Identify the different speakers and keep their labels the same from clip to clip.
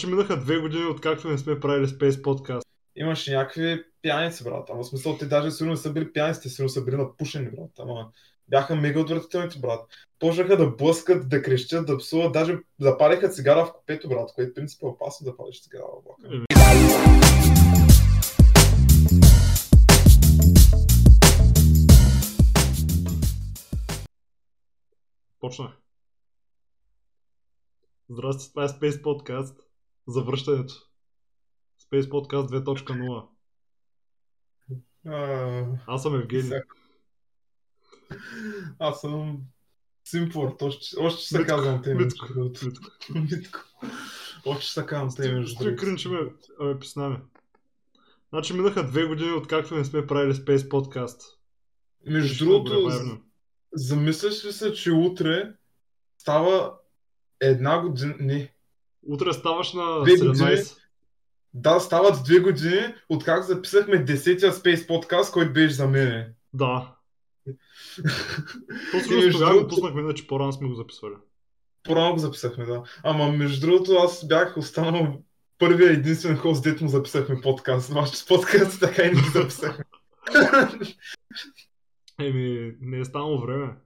Speaker 1: Ще минаха две години, откакто не сме правили Space Podcast.
Speaker 2: Имаше някакви пияници, брат. Ама в смисъл, те даже сигурно са били пияници, те сигурно са били напушени, брат. Ама бяха мега отвратителните, брат. Почнаха да блъскат, да крещят, да псуват, даже запалиха цигара в купето, брат, което в принцип е опасно да палиш цигара в влака.
Speaker 1: Почнах. Здрасти, това е Space Podcast. Завръщането. Space Podcast 2.0.
Speaker 2: А,
Speaker 1: Аз съм Евгений.
Speaker 2: сега- Аз съм Симпорт, още, още ще се казвам те, между другото.
Speaker 1: Митко.
Speaker 2: Още ще се казвам те, между другото.
Speaker 1: кринче ме, абе, писнаме. Значи минаха две години, откакто не сме правили Space Podcast.
Speaker 2: Между
Speaker 1: Ще
Speaker 2: другото, замисляш ли се, че утре става една година... Не.
Speaker 1: Утре ставаш на
Speaker 2: Две години.
Speaker 1: 17.
Speaker 2: Да, стават две години, откак записахме 10-я Space подкаст, който беше за мене.
Speaker 1: Да. То
Speaker 2: И
Speaker 1: всъщност
Speaker 2: между
Speaker 1: тогава го пуснахме, иначе по-рано сме го записвали.
Speaker 2: По-рано го записахме, да. Ама между другото, аз бях останал първия единствен хост, дето му записахме подкаст. Вашите подкасти така и не ги записахме.
Speaker 1: Еми, не е станало време.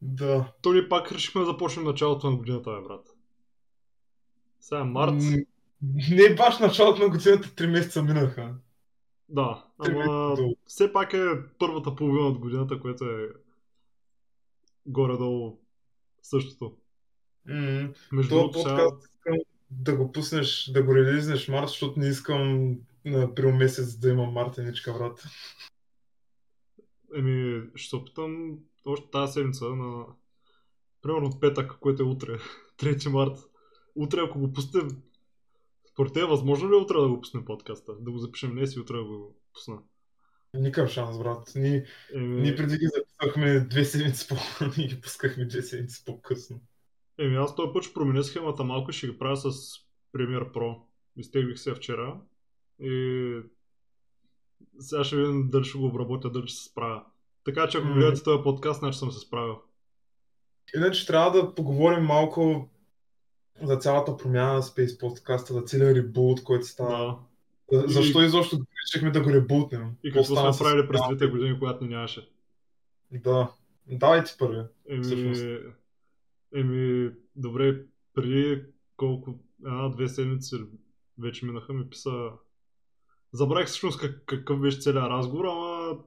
Speaker 2: да.
Speaker 1: То ние пак решихме да започнем началото на годината, бе, брат. Сега е март.
Speaker 2: Не баш началото на годината, 3 месеца минаха.
Speaker 1: Да, ама все пак е първата половина от годината, което е горе-долу същото.
Speaker 2: М,
Speaker 1: Между другото,
Speaker 2: подкаст искам да го пуснеш, да го релизнеш март, защото не искам на април месец да имам мартеничка, брат.
Speaker 1: Еми, ще опитам още тази седмица на... Примерно петък, което е утре, 3 март. Утре, ако го пуснем... Според теб, възможно ли е утре да го пуснем подкаста? Да го запишем днес и утре да го пусна?
Speaker 2: Никакъв шанс, брат. Ние,
Speaker 1: Еми,
Speaker 2: ние преди ги записахме две седмици по и ги пускахме две седмици по-късно.
Speaker 1: еми, аз този път ще променя схемата малко и ще ги правя с Premiere Pro. Изтеглих се вчера и сега ще видим дали ще го обработя, дали ще се справя. Така че ако гледате този подкаст, значи съм се справил.
Speaker 2: Иначе трябва да поговорим малко за цялата промяна на Space подкаста, за целият ребут, който става.
Speaker 1: Да.
Speaker 2: За- Защо изобщо решихме да го ребутнем?
Speaker 1: И
Speaker 2: Какво
Speaker 1: сме
Speaker 2: с-
Speaker 1: правили през двете години, когато ни нямаше.
Speaker 2: Да. Давайте първи.
Speaker 1: Еми,
Speaker 2: Всъщност.
Speaker 1: еми, добре, преди колко, една-две седмици вече минаха, ми писа... Забравих всъщност как, какъв беше целият разговор, ама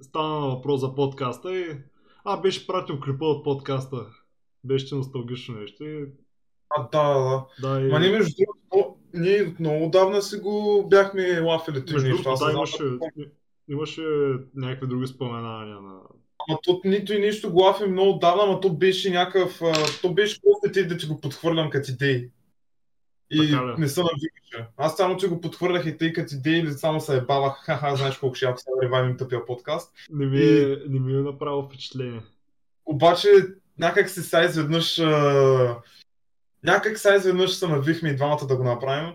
Speaker 1: стана въпрос за подкаста и... А, беше пратил клипа от подкаста. Беше носталгично нещо и...
Speaker 2: А, да, да, да.
Speaker 1: Да, и...
Speaker 2: Ма не между другото, ние от много отдавна си го бяхме лафили
Speaker 1: другото,
Speaker 2: Аз
Speaker 1: да,
Speaker 2: не знам
Speaker 1: имаше, имаше някакви други споменания на...
Speaker 2: Ама то нито и нищо го лафим много отдавна, ама то беше някакъв... То беше просто ти да ти го подхвърлям като идеи. И
Speaker 1: Така
Speaker 2: не се навикаше. Аз само ти го подхвърлях и тъй като идеи само се ебавах. Ха-ха, знаеш колко ще яко сега ревайвим тъпия подкаст.
Speaker 1: Не ми, е, не ми е направило впечатление.
Speaker 2: Обаче някак си сега изведнъж... А... Някак сега изведнъж се навихме и двамата да го направим.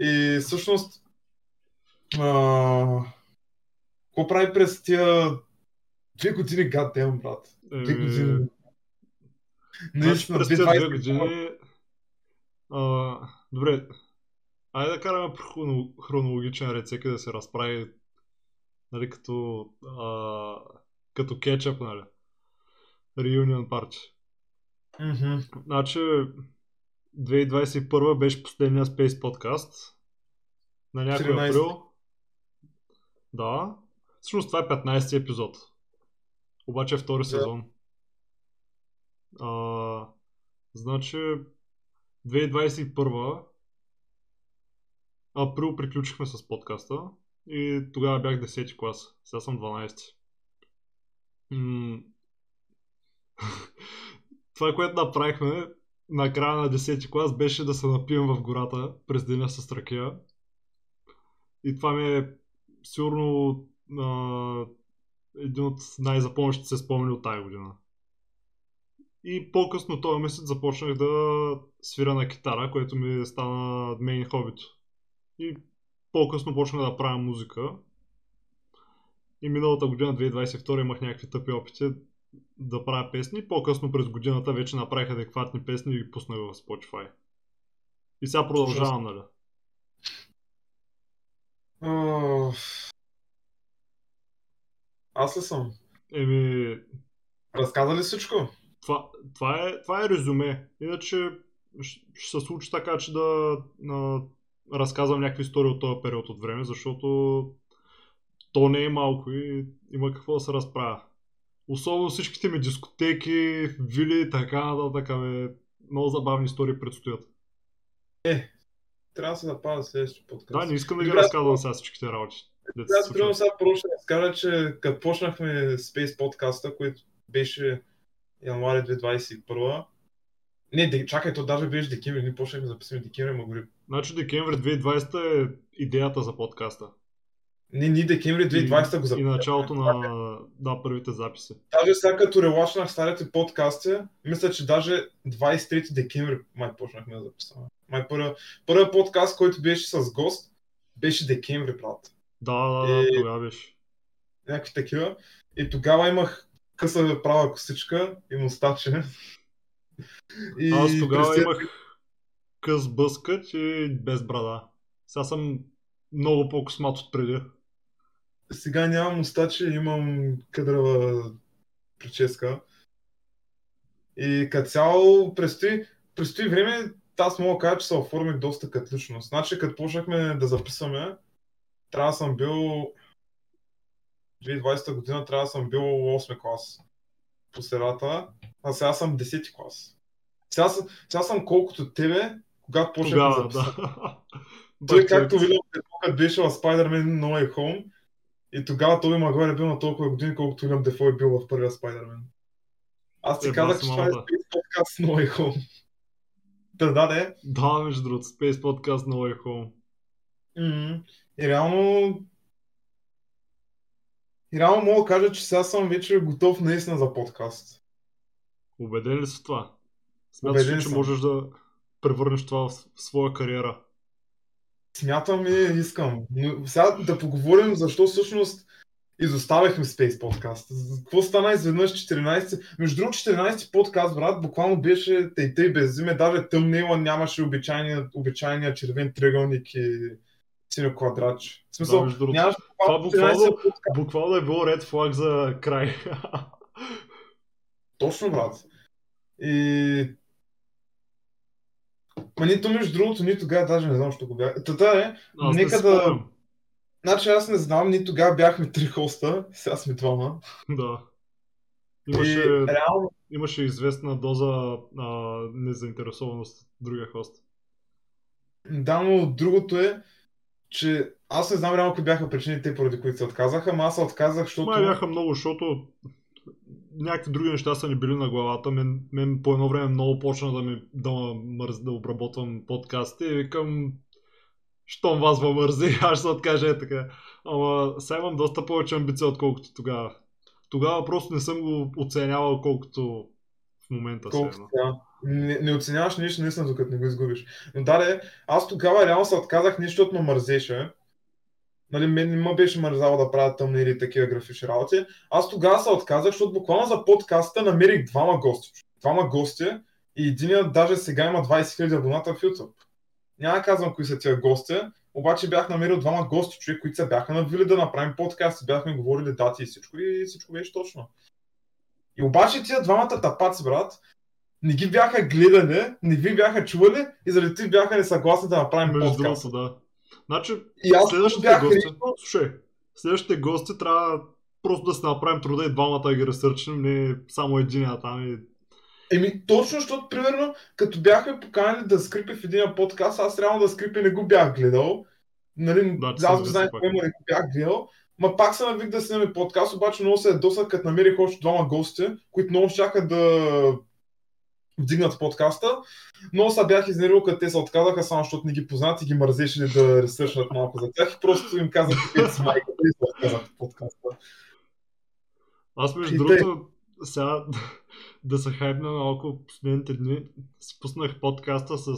Speaker 2: И всъщност... Какво прави през тия две години, гаддем, брат? Две
Speaker 1: Еми,
Speaker 2: години.
Speaker 1: Значи
Speaker 2: Наистина,
Speaker 1: през тези
Speaker 2: 2020
Speaker 1: две години... А, добре, айде да караме по хроно- хронологичен ред, всеки да се разправи нали, като, а, като кетчъп, нали. Reunion Party.
Speaker 2: Мгм.
Speaker 1: Значи, 2021 беше последния Space подкаст. На някой
Speaker 2: 13.
Speaker 1: април. Да. Всъщност това е 15 епизод. Обаче е втори
Speaker 2: Да.
Speaker 1: сезон. А, значи 2021 април приключихме с подкаста и тогава бях 10 клас. Сега съм 12. М- Това, което направихме на края на 10 клас беше да се напием в гората през деня с ракия. И това ми е сигурно а, един от най-запомнящите се спомени от тази година. И по-късно този месец започнах да свира на китара, което ми стана мейн хобито. И по-късно почнах да правя музика. И миналата година, 2022, имах някакви тъпи опити да правя песни. По-късно през годината вече направих адекватни песни и ги пуснах в Spotify. И сега продължавам, нали?
Speaker 2: Аз ли съм?
Speaker 1: Еми,
Speaker 2: Разказа ли всичко?
Speaker 1: това, това, е, това е резюме. Иначе ще се случи така, че да а, разказвам някакви истории от този период от време, защото то не е малко и има какво да се разправя. Особено всичките ми дискотеки, вили и така нататък, бе, много забавни истории предстоят.
Speaker 2: Трябва да се запазя следващия подкаст.
Speaker 1: Да, не искам да ги
Speaker 2: Добре,
Speaker 1: разказвам сега всичките работи.
Speaker 2: Аз
Speaker 1: случват.
Speaker 2: сега първо ще разкажа, че като почнахме Space подкаста, който беше януари 2021 не, чакай, то даже беше декември, ние почнахме да записваме декември, ма гори.
Speaker 1: Значи декември 2020 е идеята за подкаста.
Speaker 2: Не, ние декември 2020 го
Speaker 1: и, и началото на да, първите записи.
Speaker 2: Даже сега като релачнах старите подкасти, мисля, че даже 23 декември май почнахме да записваме. Май първия, първия подкаст, който беше с гост, беше декември, брат.
Speaker 1: Да, да, да,
Speaker 2: И-
Speaker 1: тогава беше.
Speaker 2: Някакви такива. И тогава имах къса права косичка и мустаче. И
Speaker 1: Аз тогава
Speaker 2: през-
Speaker 1: имах къс бъскът и без брада. Сега съм много по-космат от преди.
Speaker 2: Сега нямам мустаче, имам къдрава прическа. И като цяло предстои, предстои време, аз мога да кажа, че се оформих доста като личност. Значи, като почнахме да записваме, трябва да съм бил 2020 година, трябва да съм бил 8 клас по средата, а сега съм 10 клас. Сега, съм- сега съм колкото тебе, когато почнах да записвам.
Speaker 1: да.
Speaker 2: Той както видял, като беше в Spider-Man No Way Home, и тогава той Магуайр е бил на толкова години, колкото Уилям Дефо е бил в първия Spider-Man. Аз ти
Speaker 1: Е,
Speaker 2: казах, че това е. Space подкаст No Way Home. Та да, да.
Speaker 1: Да, между другото, Space Podcast No Way Home.
Speaker 2: М, И реално... И реално мога да кажа, че сега съм вече готов наистина за подкаст.
Speaker 1: Убеден ли си в това? Смяташ ли, че
Speaker 2: съм.
Speaker 1: можеш да превърнеш това в своя кариера?
Speaker 2: Смятам и искам. Но сега да поговорим защо всъщност изоставяхме Space. За- Какво стана изведнъж 14? Между другото 14 подкаст, брат, буквално беше тъй тъй без име, даже тъмнела нямаше обичайния, обичайния червен триъгълник и синьо квадратче. В смисъл,
Speaker 1: Да, между другото.
Speaker 2: нямаше
Speaker 1: Това
Speaker 2: буквално 14
Speaker 1: буквално,
Speaker 2: подкаст.
Speaker 1: буквално е било ред флаг за край.
Speaker 2: Точно, брат. И... Ма нито между другото, нито тогава даже не знам, що го бях. Тата е,
Speaker 1: не
Speaker 2: Нека да-
Speaker 1: спомням.
Speaker 2: значи аз не знам, ние тогава бяхме три хоста, сега сме двама.
Speaker 1: Да.
Speaker 2: И
Speaker 1: Имаше,
Speaker 2: реално
Speaker 1: имаше известна доза а, незаинтересованост от другия хост.
Speaker 2: Да, но другото е, че аз не знам реално кои бяха причините, поради които се отказаха, ама аз се отказах, защото...
Speaker 1: Май бяха много, защото някакви други неща са ни били на главата. Мен, мен по едно време много почна да ми да, ме мързи, да обработвам подкасти и викам, щом вас ме мързи, аз се откажа е така. Ама сега имам доста повече амбиция, отколкото тогава. Тогава просто не съм го оценявал колкото в момента се
Speaker 2: Колко да. Не, не оценяваш нищо, наистина, докато не го изгубиш. Но да, аз тогава реално се отказах не защото ме мързеше. Нали, мен не ме беше мързало да правя тъмни или такива графични работи. Аз тогава се отказах, защото буквално за подкаста намерих двама гости. Двама гости и единият даже сега има 20 000 абоната в YouTube. Няма да казвам кои са тия гости, обаче бях намерил двама гости, човек, които се бяха навили да направим подкаст, бяхме говорили дати и всичко и всичко беше точно. И обаче тия двамата тапаци, брат, не ги бяха гледали, не ви бяха чували и заради това бяха несъгласни да направим
Speaker 1: Между
Speaker 2: подкаст.
Speaker 1: другото, да. Значи,
Speaker 2: И аз
Speaker 1: следващите
Speaker 2: бях
Speaker 1: гости,
Speaker 2: решил,
Speaker 1: слушай, следващите гости трябва просто да се направим труда и двамата ги ресърчим, не само единия там и
Speaker 2: Еми, точно, защото, примерно, като бяхме поканали да скрипи в един подкаст, аз реално да скрипи не го бях гледал. Нали,
Speaker 1: Да,
Speaker 2: аз го знаех, не го бях гледал. Ма пак се навик да снимаме подкаст, обаче много се ядосах, като намерих още двама гости, които много щяха да вдигнат подкаста. Много се бях изнервил, като те се отказаха, само защото не ги познат и ги мързеше да ресършнат малко за тях и просто им казах, че си майка, и се отказах от подкаста.
Speaker 1: Аз между
Speaker 2: И
Speaker 1: другото, сега да се хайпна малко последните дни, си пуснах подкаста с,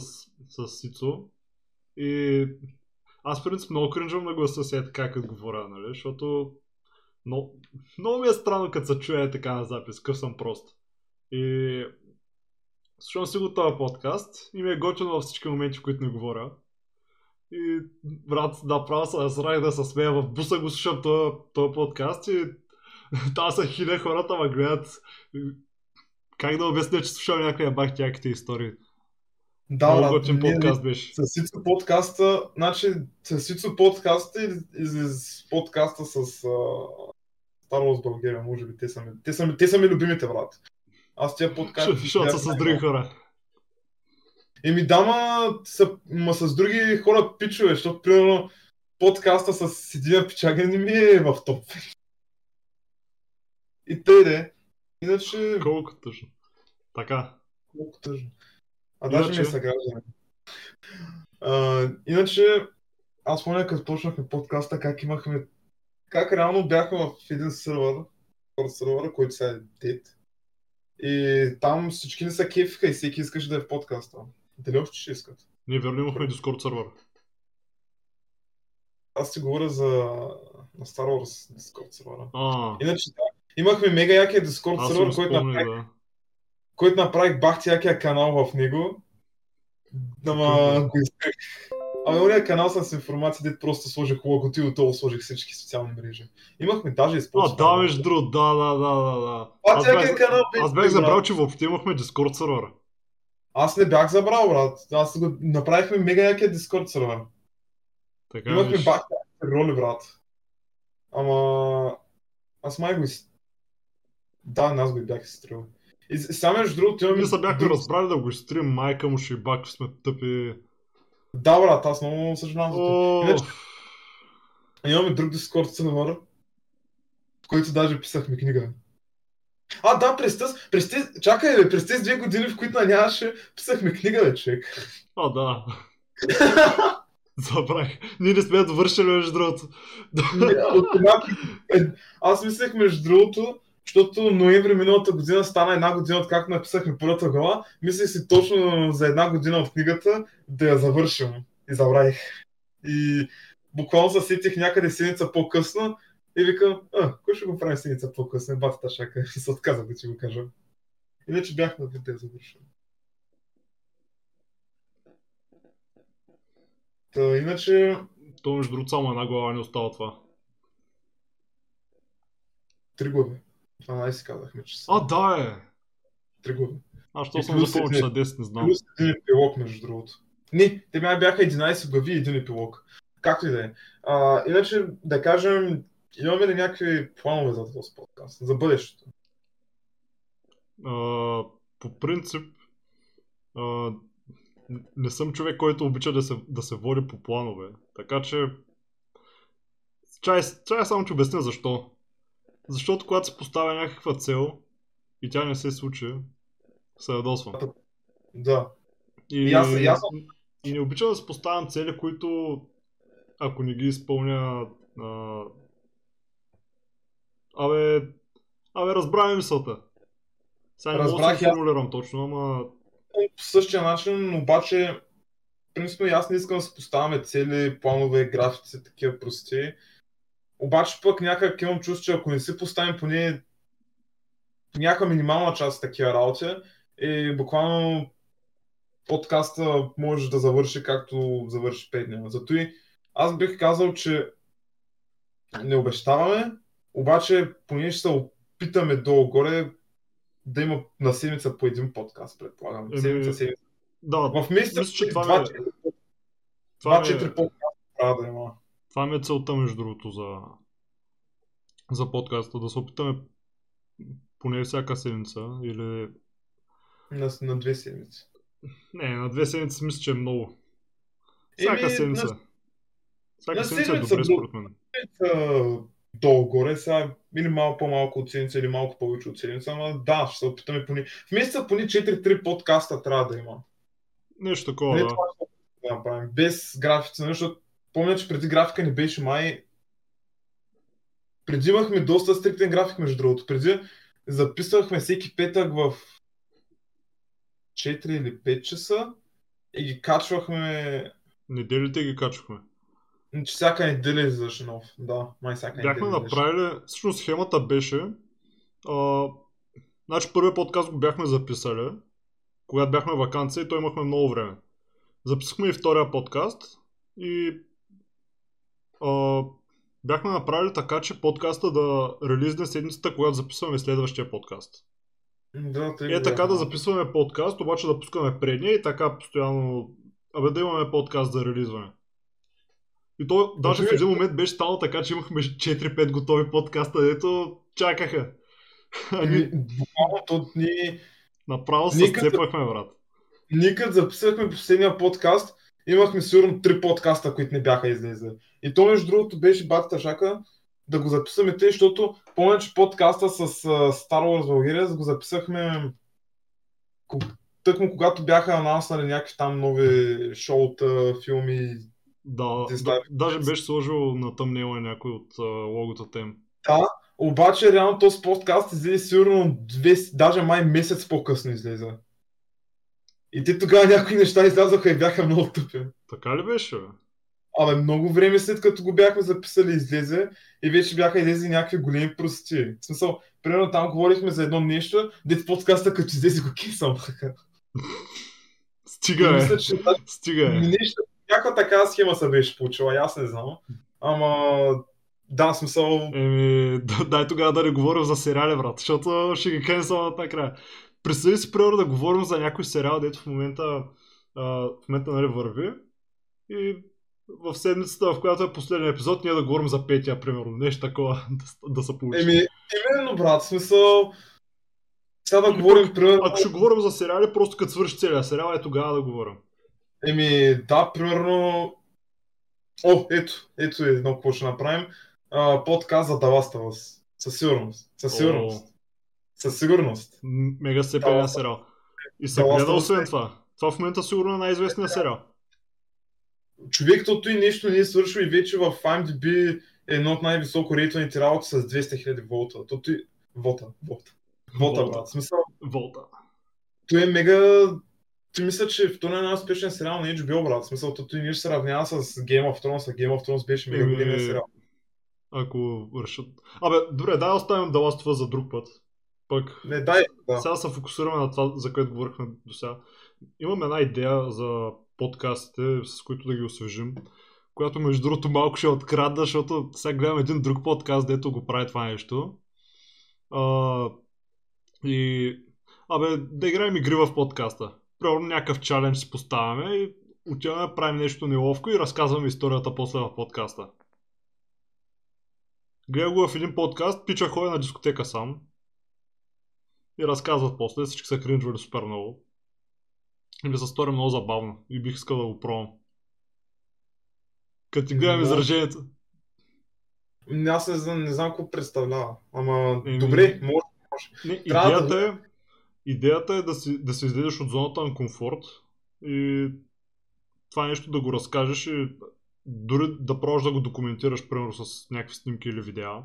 Speaker 1: с Сицо и аз принцип много кринжвам на гласа си е така, като говоря, нали, защото много, много ми е странно, като се чуя така на запис, къв съм прост. И слушам си го този подкаст и ми е готино във всички моменти, в които не говоря. И брат, да, право се насрах да се смея в буса го слушам този, този подкаст и там са хиляди хората ма гледат. Как да обясня, че слушам някакви бах тяките истории.
Speaker 2: Да,
Speaker 1: Много готин подкаст беше.
Speaker 2: С Ицо подкаста, значи с Ицо подкаста и, и с подкаста с а, Star Wars България, може би те са ми, те са ми, те са ми любимите, брат. Аз тия подкасти...
Speaker 1: Защото са с други хора.
Speaker 2: Еми да, ма, са, ма с други хора пичове, защото примерно подкаста с един пичага не ми е в топ. И тъй де. Иначе...
Speaker 1: Колко тъжно. Така.
Speaker 2: Колко тъжно. А даже ми
Speaker 1: Иначе?
Speaker 2: е съграждане. А, иначе, аз спомня като почнахме подкаста, как имахме... Как реално бяхме в един сървър, сървър, който сега е дет. И там всички не са кефиха и всеки искаше да е в подкаста. Дали още ще искат?
Speaker 1: Ние верно имахме Discord сервер.
Speaker 2: Аз ти говоря за на Star Wars Discord сервера.
Speaker 1: А,
Speaker 2: Иначе да, имахме мега якия Discord сервер, който направих,
Speaker 1: да.
Speaker 2: който направих бахти якия канал в него. Ама го изтрих. Ами ония канал с информация, дето просто сложих логото и отдолу сложих всички социални мрежи. Имахме даже и
Speaker 1: А, да, между другото, да, да, да, да, да. Аз
Speaker 2: всякия
Speaker 1: бях,
Speaker 2: канал
Speaker 1: аз бях забрал, че въобще имахме Discord сервер.
Speaker 2: Аз не бях забрал, брат. Аз го направихме мега якия Discord сервер.
Speaker 1: Така
Speaker 2: Имахме бахти роли, брат. Ама... Аз май го из... Да, аз го и бях изстрел. И сега между другото имаме...
Speaker 1: Ние се бяхме разбрали да го изтрим, майка му ще бак, че сме тъпи.
Speaker 2: Да, брат, аз много съжалявам за това. Иначе- Имаме друг Discord сервер, в който даже писахме книга. А, да, през тези, през тези, чакай, бе, през тези две години, в които нямаше, писахме книга, бе, човек.
Speaker 1: а, да. Забравих. Ние не сме довършили, между другото.
Speaker 2: Е, Аз мислех, между другото, защото ноември миналата година стана една година, от как написахме първата глава, мислех си точно за една година от книгата да я завършим. И забравих. И буквално се сетих някъде седмица по-късно и викам, а, кой ще го прави седмица по-късно? Батата шака. И се отказах да ти го кажа. Иначе бях на да я завършим. Та, иначе,
Speaker 1: То, между другото, само една глава не остава това.
Speaker 2: три глави. 12 казахме, че са.
Speaker 1: А, да, е.
Speaker 2: Три глави.
Speaker 1: Аз що съм
Speaker 2: плюс
Speaker 1: запомнил, че
Speaker 2: един.
Speaker 1: са 10, не знам.
Speaker 2: Плюс един епилог, между другото. Не, те май бяха 11 глави и един епилог. Както и да е. А, Иначе, да кажем, имаме ли някакви планове за този подкаст? За бъдещето?
Speaker 1: А, по принцип, а, не съм човек, който обича да се, да се води по планове. Така че, чай, чай само ти обясня защо. Защото когато се поставя някаква цел и тя не се случи, се ядосвам.
Speaker 2: Да.
Speaker 1: И,
Speaker 2: И аз- и аз
Speaker 1: и не обичам да се поставям цели, които ако не ги изпълня... А... Абе, абе, разбравя мисълта. Сега не мога да се формулирам точно, ама
Speaker 2: По същия начин, обаче, принципно и аз не искам да се поставяме цели, планове, графици, такива прости. Обаче пък някак имам чувство, че ако не си поставим поне някаква минимална част от такива работи, е буквално подкаста може да завърши както завърши 5 дни. Зато и аз бих казал, че не обещаваме, обаче поне ще се опитаме долу-горе да има на седмица по един подкаст, предполагам.
Speaker 1: Еми,
Speaker 2: Седмица, седмица.
Speaker 1: да,
Speaker 2: В месеца
Speaker 1: мисля, че това
Speaker 2: два,
Speaker 1: е- това
Speaker 2: два-четири
Speaker 1: е,
Speaker 2: подкаста трябва да има.
Speaker 1: Това ми е целта, между другото, за, за подкаста. Да се опитаме поне всяка седмица или...
Speaker 2: На, на две седмици.
Speaker 1: Не, на две седмици мисля, че е много. Всяка
Speaker 2: Еми,
Speaker 1: седмица.
Speaker 2: на-
Speaker 1: Всяка
Speaker 2: на
Speaker 1: седмица е
Speaker 2: седмица
Speaker 1: добре,
Speaker 2: до-
Speaker 1: според мен.
Speaker 2: долу-горе, сега или малко по-малко от седмица, или малко повече от седмица, ама да, ще се опитаме поне. В месеца поне 4-3 подкаста трябва да има.
Speaker 1: Нещо такова,
Speaker 2: Не
Speaker 1: да.
Speaker 2: това да направим. Без графици, защото помня, че преди графика не беше май. Преди имахме доста стриктен график, между другото. Преди записвахме всеки петък в 4 или 5 часа и ги качвахме,
Speaker 1: Неделите ги качвахме.
Speaker 2: че всяка неделя излизаше нов. Да, май всяка
Speaker 1: Бяхме
Speaker 2: неделя излизаше.
Speaker 1: направили, всъщност схемата беше, а, значи първият подкаст го бяхме записали, когато бяхме вакансия и той имахме много време. Записахме и втория подкаст и а, бяхме направили така, че подкаста да релизне седмицата, когато записваме следващия подкаст.
Speaker 2: Да, тъй
Speaker 1: е така да записваме подкаст, обаче да пускаме предния и така постоянно. Абе да имаме подкаст за релизване. И то даже в един момент беше станало така, че имахме 4-5 готови подкаста, дето чакаха. А
Speaker 2: Еми,
Speaker 1: ни
Speaker 2: Буквално ние,
Speaker 1: направо се
Speaker 2: Никъде-
Speaker 1: сцепахме, брат.
Speaker 2: ние като записахме последния подкаст, имахме сигурно три подкаста, които не бяха излезли. И то между другото беше батата шака да го записаме те, защото помня, че подкаста с а, Star Wars Bulgaria го записахме тъкмо когато бяха анонснали някакви там нови шоута, филми.
Speaker 1: Да, да, даже беше сложил на тъмнела някой от а, логотата им.
Speaker 2: Обаче реално този подкаст излезе сигурно две, даже май месец по-късно излезе. И те тогава някои неща излязоха и бяха много тъпи.
Speaker 1: Така ли беше, бе?
Speaker 2: Абе, много време след като го бяхме записали излезе и вече бяха излезли някакви големи прости. В смисъл, примерно там говорихме за едно нещо, дет подкаста като излезе го кисам.
Speaker 1: Стига е,
Speaker 2: мисля, че
Speaker 1: стига е.
Speaker 2: нещо, някаква така схема се беше получила, аз не знам. Ама, да, смисъл,
Speaker 1: Еми, да- дай тогава да не говорим за сериали, брат, защото ще ги кенсълнат накрая. Представи си, примерно, да говорим за някой сериал, дето в момента, а, в момента нали, върви и в седмицата, в която е последния епизод, ние да говорим за петия, примерно. Нещо такова да, да се получи.
Speaker 2: еми, именно, брат, смисъл, сега да
Speaker 1: Или
Speaker 2: говорим, примерно,
Speaker 1: Ако ще говорим за сериали, просто като свърши целият сериал, е тогава да говорим.
Speaker 2: Еми, да, примерно... О, ето, ето е едно, какво ще направим. А, подкаст за Us. Със сигурност. Със сигурност. Със сигурност.
Speaker 1: Мега степения
Speaker 2: Да,
Speaker 1: сериал. И се
Speaker 2: да,
Speaker 1: гледа освен това. Това в момента сигурно е най-известният сериал.
Speaker 2: Човек, и нещо не е свършил и вече в IMDb е едно от най-високо рейтваните работи с 200 000 волта. Тото и... Вота, вота. Вота,
Speaker 1: Волта.
Speaker 2: брат. Смисъл,
Speaker 1: Волта.
Speaker 2: той е мега... Ти мисля, че в този е най-успешен сериал на HBO, брат. Смисъл, тото и нещо се равнява с Game of Thrones, а Game of Thrones беше мега
Speaker 1: Еми,
Speaker 2: големия сериал.
Speaker 1: Ако вършат. Абе, добре, дай да оставим да Us за друг път. Пък,
Speaker 2: Не, дай, да.
Speaker 1: сега се фокусираме на това, за което говорихме до сега. Имам една идея за подкастите, с които да ги освежим, която между другото малко ще открадна, защото сега гледам един друг подкаст, дето го прави това нещо. А, и... Абе, да играем игри в подкаста. Примерно някакъв чалендж си поставяме и отиваме, правим нещо неловко и разказваме историята после в подкаста. Гледа го в един подкаст, пича ходи на дискотека сам и разказват после, всички са кринжвали супер много. И ми се стори много забавно и бих искал да го пробвам. Като ти гледам
Speaker 2: Да.
Speaker 1: изражението.
Speaker 2: Аз не знам, не знам какво представлява. Ама
Speaker 1: Еми-
Speaker 2: добре, може.
Speaker 1: Не,
Speaker 2: Трябва
Speaker 1: идеята,
Speaker 2: да-
Speaker 1: е, идеята е да, си, да се излезеш от зоната на комфорт и това нещо да го разкажеш и дори да пробваш да го документираш, примерно с някакви снимки или видеа.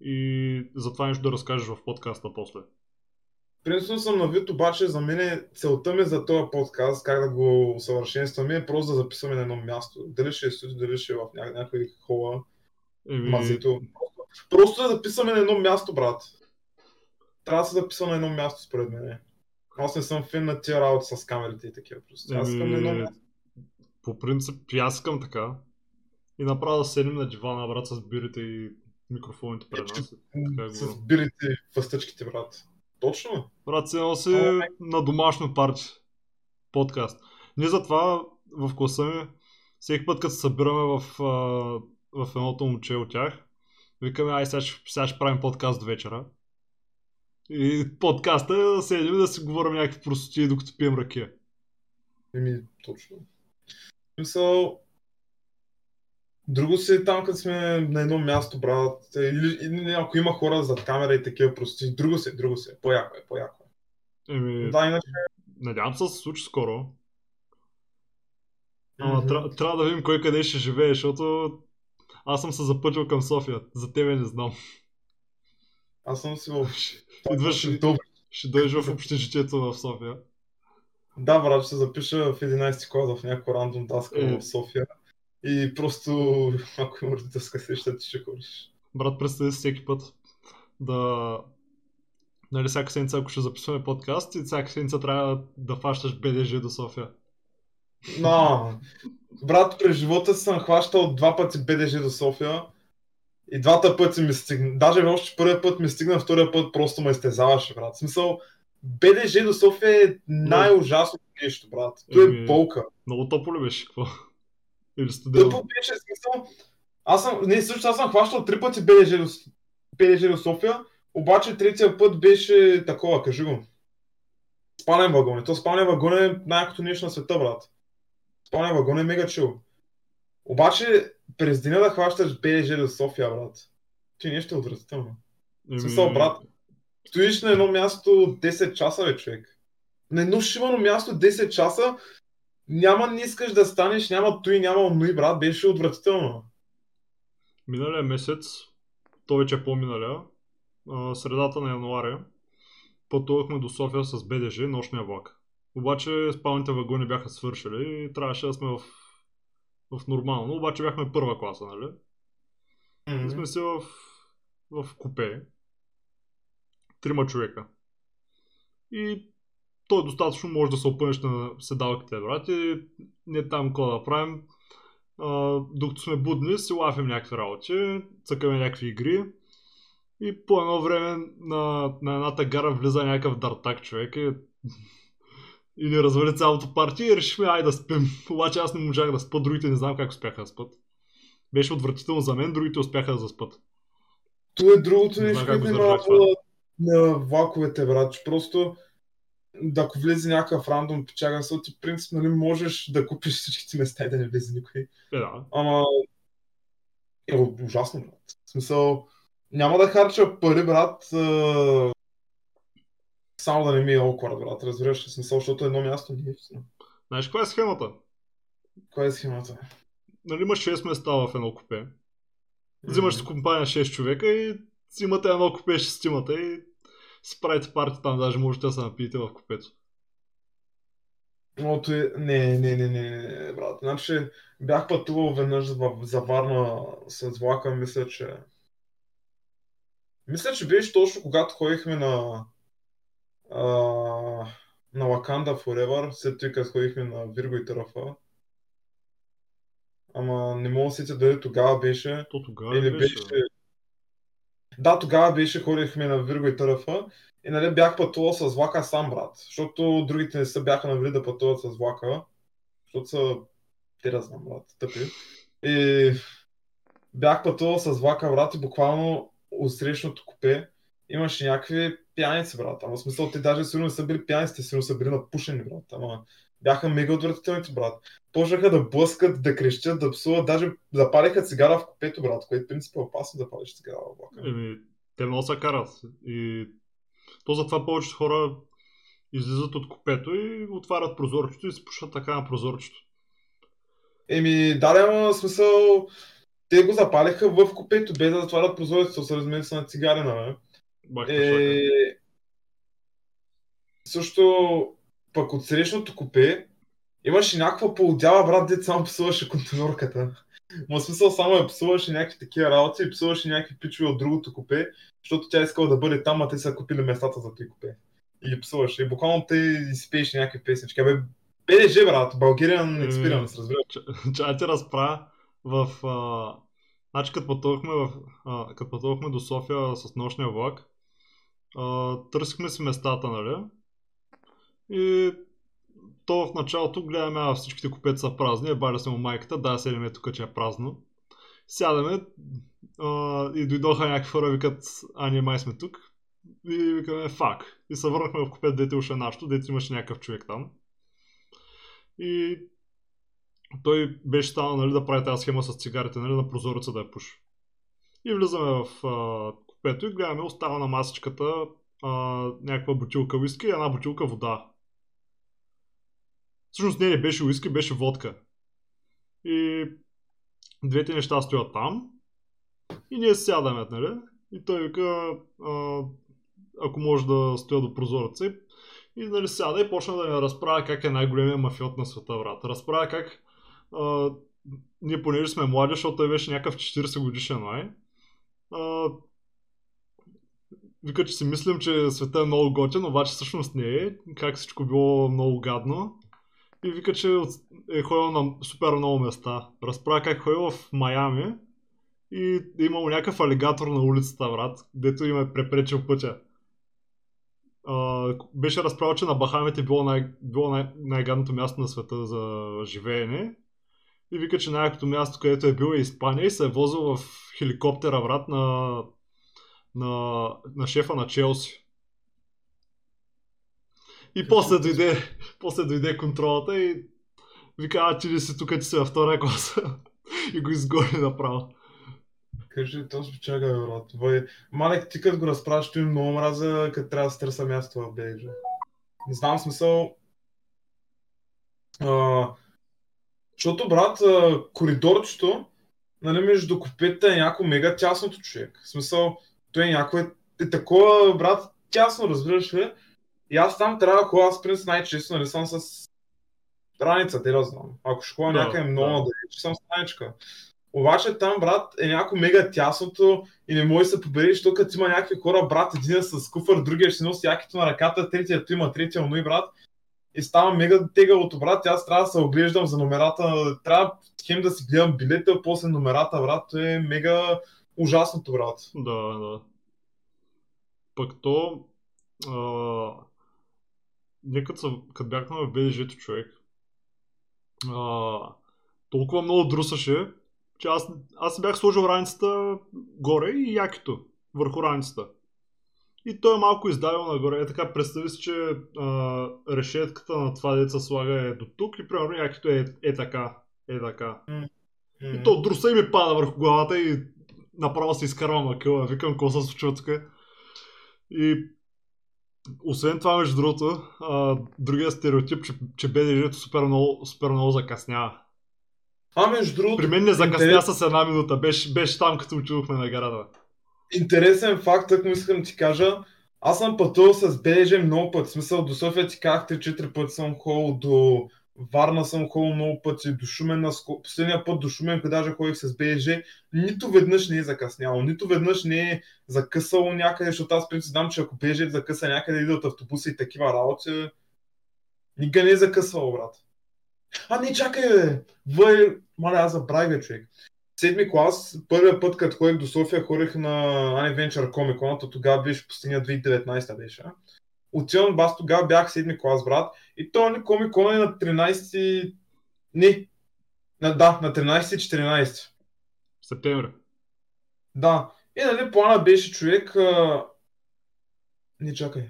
Speaker 1: И за това нещо да разкажеш в подкаста после.
Speaker 2: Принципно съм на вид, обаче за мен е- целта ми за този подкаст, как да го усъвършенстваме, е просто да записваме на едно място. Дали ще е студио, дали ще е в ня- някой хола,
Speaker 1: Еми,
Speaker 2: мазето. Просто, да записваме на едно място, брат. Трябва да се записва на едно място, според мен. Аз не съм фен на тия работи с камерите и такива. Просто. Аз искам на едно
Speaker 1: Еми,
Speaker 2: място.
Speaker 1: по принцип, аз искам така. И направо да седнем на дивана, брат, с бирите и микрофоните пред нас. Така е
Speaker 2: С бирите и фъстъчките, брат. Точно.
Speaker 1: Брат, се носи на домашно парче. Подкаст. Ние затова в класа ми, всеки път като се събираме в, в едното момче от тях, викаме, ай сега ще, сега ще правим подкаст вечера. И подкаста е да седим да си говорим някакви простоти, докато пием ракия.
Speaker 2: Еми, точно. Мисъл, друго си е там, като сме на едно място, брат. Или, или ако има хора зад камера и такива прости. Друго си, е, друго си. е. По-яко е, по-яко е.
Speaker 1: Еми,
Speaker 2: Да, иначе.
Speaker 1: надявам се да се случи скоро. Ама
Speaker 2: Мгм.
Speaker 1: тря- трябва да видим кой къде ще живее, защото аз съм се запътил към София. За тебе не знам.
Speaker 2: Аз съм си в...
Speaker 1: Идваш,
Speaker 2: Добре.
Speaker 1: ще дойдеш в общежитието в София.
Speaker 2: Да, брат, ще се запиша в 11 клас в някаква рандом таска
Speaker 1: Е.
Speaker 2: в София. И просто, ако има родителска среща, ти ще ходиш.
Speaker 1: Брат, представи си всеки път да, Нали, всяка седмица, ако ще записваме подкаст, и всяка седмица трябва да фащаш БДЖ до София.
Speaker 2: Но, брат, през живота си съм хващал два пъти БДЖ до София. И двата пъти ми стигна. Даже още първият път ми стигна, втория път просто ме изтезаваше, брат. В смисъл, БДЖ до София е най-ужасното нещо, брат. То е болка.
Speaker 1: Много топло ли беше? Какво? Или студено?
Speaker 2: Тъпо беше, в смисъл. Аз съм, не, също аз съм хващал три пъти БДЖ до, БДЖ до София, обаче третия път беше такова, кажи го. Спален вагон. И то спален вагон е най-якото нещо на света, брат. Спален вагон е мега чил. Обаче, през деня да хващаш БДЖ до София, брат. Ти нещо е отвратително.
Speaker 1: Еми,
Speaker 2: смисъл, брат. Стоиш на едно място 10 часа, бе, човек. На едно шивано място 10 часа, няма не искаш да станеш, няма той, няма онуй, брат, беше отвратително.
Speaker 1: Миналия месец, то вече е по-миналия, средата на януари, пътувахме до София с БДЖ, нощния влак. Обаче спалните вагони бяха свършили и трябваше да сме в, в нормално, обаче бяхме първа класа, нали?
Speaker 2: М.
Speaker 1: Сме си в, в купе. Трима човека. И то е достатъчно, може да се опънеш на седалките, брат, и не там какво да правим. А, докато сме будни, си лафим някакви работи, цъкаме някакви игри. И по едно време на, на едната гара влиза някакъв дартак човек и, и ни развали цялото парти и решихме ай да спим. Обаче аз не можах да спа, другите не знам как успяха да спят. Беше отвратително за мен, другите успяха да заспат.
Speaker 2: То е другото
Speaker 1: Не
Speaker 2: нещо, което
Speaker 1: издържах това.
Speaker 2: на, влаковете, брат. Просто да ако влезе някакъв рандом печага, защото ти принцип нали, можеш да купиш всичките места и да не влезе никой.
Speaker 1: Е, да.
Speaker 2: Ама е ужасно, брат. В смисъл, няма да харча пари, брат, а... само да не ми е awkward, брат. Разбираш ли? Смисъл, защото едно място не е.
Speaker 1: Знаеш каква е схемата?
Speaker 2: Коя е схемата?
Speaker 1: Нали имаш 6 места в едно купе. Взимаш с компания 6 човека и имате едно купе шестимата и си правите парти там, даже можете да се напиете в купето.
Speaker 2: Но той... Не, не, не, не, не, брат. Значи бях пътувал веднъж в, за Варна с влака, мисля, че... Мисля, че беше точно когато ходихме на... А, на Wakanda Forever, след това като ходихме на Вирго и Тарафа. Ама не мога да се сетя дали тогава беше.
Speaker 1: То тогава
Speaker 2: Или
Speaker 1: ли беше?
Speaker 2: беше... Да, тогава беше, ходихме на Вирго и Търфа и нали бях пътувал с влака сам, брат. Защото другите не са бяха навели да пътуват с влака. Защото са... Те да знам, брат, тъпи. И бях пътувал с влака, брат, и буквално от купе имаше някакви пияници, брат. Ама в смисъл, те даже сигурно не са били пияници, те сигурно са били напушени, брат. Ама бяха мега отвратителните, брат. Почнаха да блъскат, да крещят, да псуват, даже запалиха цигара в купето, брат, което в принцип е опасно да палиш цигара в влака.
Speaker 1: Еми, те много се карат. И то затова повечето хора излизат от купето и отварят прозорчето и се пушат така на прозорчето.
Speaker 2: Еми, да, в смисъл, те го запалиха в купето, без да затварят прозореците, се размени са на цигари, нали?
Speaker 1: Бах
Speaker 2: Е... Също, пък от срещното купе, имаше някаква полудява, брат, дет само псуваше контейнерката. Ма смисъл само я псуваше някакви такива работи и псуваше някакви пичове от другото купе, защото тя искала да бъде там, а те са купили местата за този купе. И ги псуваше. И буквално те изпееше някакви песнички. Абе, БДЖ, брат, Bulgarian
Speaker 1: Е.
Speaker 2: Experience, разбира.
Speaker 1: Че аз ти разправя в... А... Значи като пътувахме, в... а, като пътувахме до София с нощния влак, а, търсихме си местата, нали? И то в началото гледаме, а всичките купета са празни, ебаля се му майката, да, седиме тук, че е празно. Сядаме а, и дойдоха някакви хора, викат, а ние май сме тук. И викаме, фак. И се върнахме в купет, дете уше нашото, дете имаше някакъв човек там. И той беше станал нали, да прави тази схема с цигарите, нали, на прозореца да я пуши. И влизаме в а, купето и гледаме, остава на масичката а, някаква бутилка виски и една бутилка вода. Всъщност не, не беше уиски, беше водка. И двете неща стоят там. И ние сядаме, нали? И той вика, а, ако може да стоя до прозореца. И, нали, сяда и почна да ни разправя как е най-големия мафиот на света, брат. Разправя как а, ние понеже сме млади, защото той беше някакъв 40 годишен май. Вика, че си мислим, че света е много готин, обаче всъщност не е. Как всичко било много гадно. И вика, че е ходил на супер много места. Разправя как е ходил в Майами и е имал някакъв алигатор на улицата, брат, дето им е препречил пътя. А, беше разправил, че на Бахамите било, най- било най- най-гадното място на света за живеене. И вика, че най-якото място, където е бил е Испания и се е возил в хеликоптера, брат, на, на, на шефа на Челси. И после дойде, после дойде контролата и вика, а ти ли си тук, ти си във втория клас. и го изгони направо.
Speaker 2: Кажи, то чакай, бе, брат. Бай, Малек, ти като го разправяш, ти много мраза, като трябва да се търся място в BG. Не знам смисъл. А, защото, брат, коридорчето, нали, между купетите е някакво мега тясното човек. В смисъл, той е някакво е, е такова, брат, тясно, разбираш ли? И аз там трябва да аз принцип най-често, нали, съм с раница, те да знам. Ако ще ходя
Speaker 1: Да,
Speaker 2: някъде много
Speaker 1: да.
Speaker 2: надалеч, съм с страничка. Обаче там, брат, е някакво мега тясното и не може да се победи, защото като има някакви хора, брат, един е с куфър, другия ще си носи якито на ръката, третия има третия онуй, брат. И става мега тегалото, брат. и Аз трябва да се оглеждам за номерата. Трябва хем да си гледам билета, после номерата, брат. То е мега ужасното, брат.
Speaker 1: Да, да. Пък то... А... Ние като, като бяхме в БДЖ-то човек, а... толкова много друсаше, че аз, аз си бях сложил раницата горе и якито върху раницата. И той е малко издавил нагоре. Е така, представи си, че а, решетката на това деца слага е до тук и примерно якито е, е така. Е така. И то друса и ми пада върху главата и направо се изкарва макъла. Викам, какво се случва тук? И освен това, между другото, а, другия стереотип, че, че БДЖ-то супер много, супер много закъснява.
Speaker 2: А, между другото,
Speaker 1: При мен не закъсня
Speaker 2: интерес-
Speaker 1: с една минута. Беше, беше там, като отидохме на гарата.
Speaker 2: интересен факт, ако искам да ти кажа. Аз съм пътувал с БДЖ много пъти. Смисъл, до София ти казах 3-4 пъти съм ходил, до Варна съм ходил много пъти, до Шумен, последния път до Шумен, къде даже ходих с БДЖ, нито веднъж не е закъсняло, нито веднъж не е закъсало някъде, защото аз принцип знам, че ако БДЖ закъса някъде, идват автобуси и такива работи, никога не е закъсвало, брат. А, не, чакай, бе! Въй, маля, аз забравих, бе, човек. Седми клас, първия път, като ходих до София, ходих на Unadventure Comic Con, то тогава беше пустиня 2019 беше. Отивам, аз тогава бях седми клас, брат, и то Comic Con е на 13... Не, на, да, на 13-14.
Speaker 1: Септември.
Speaker 2: Да. И нали плана беше човек... А... Не чакай.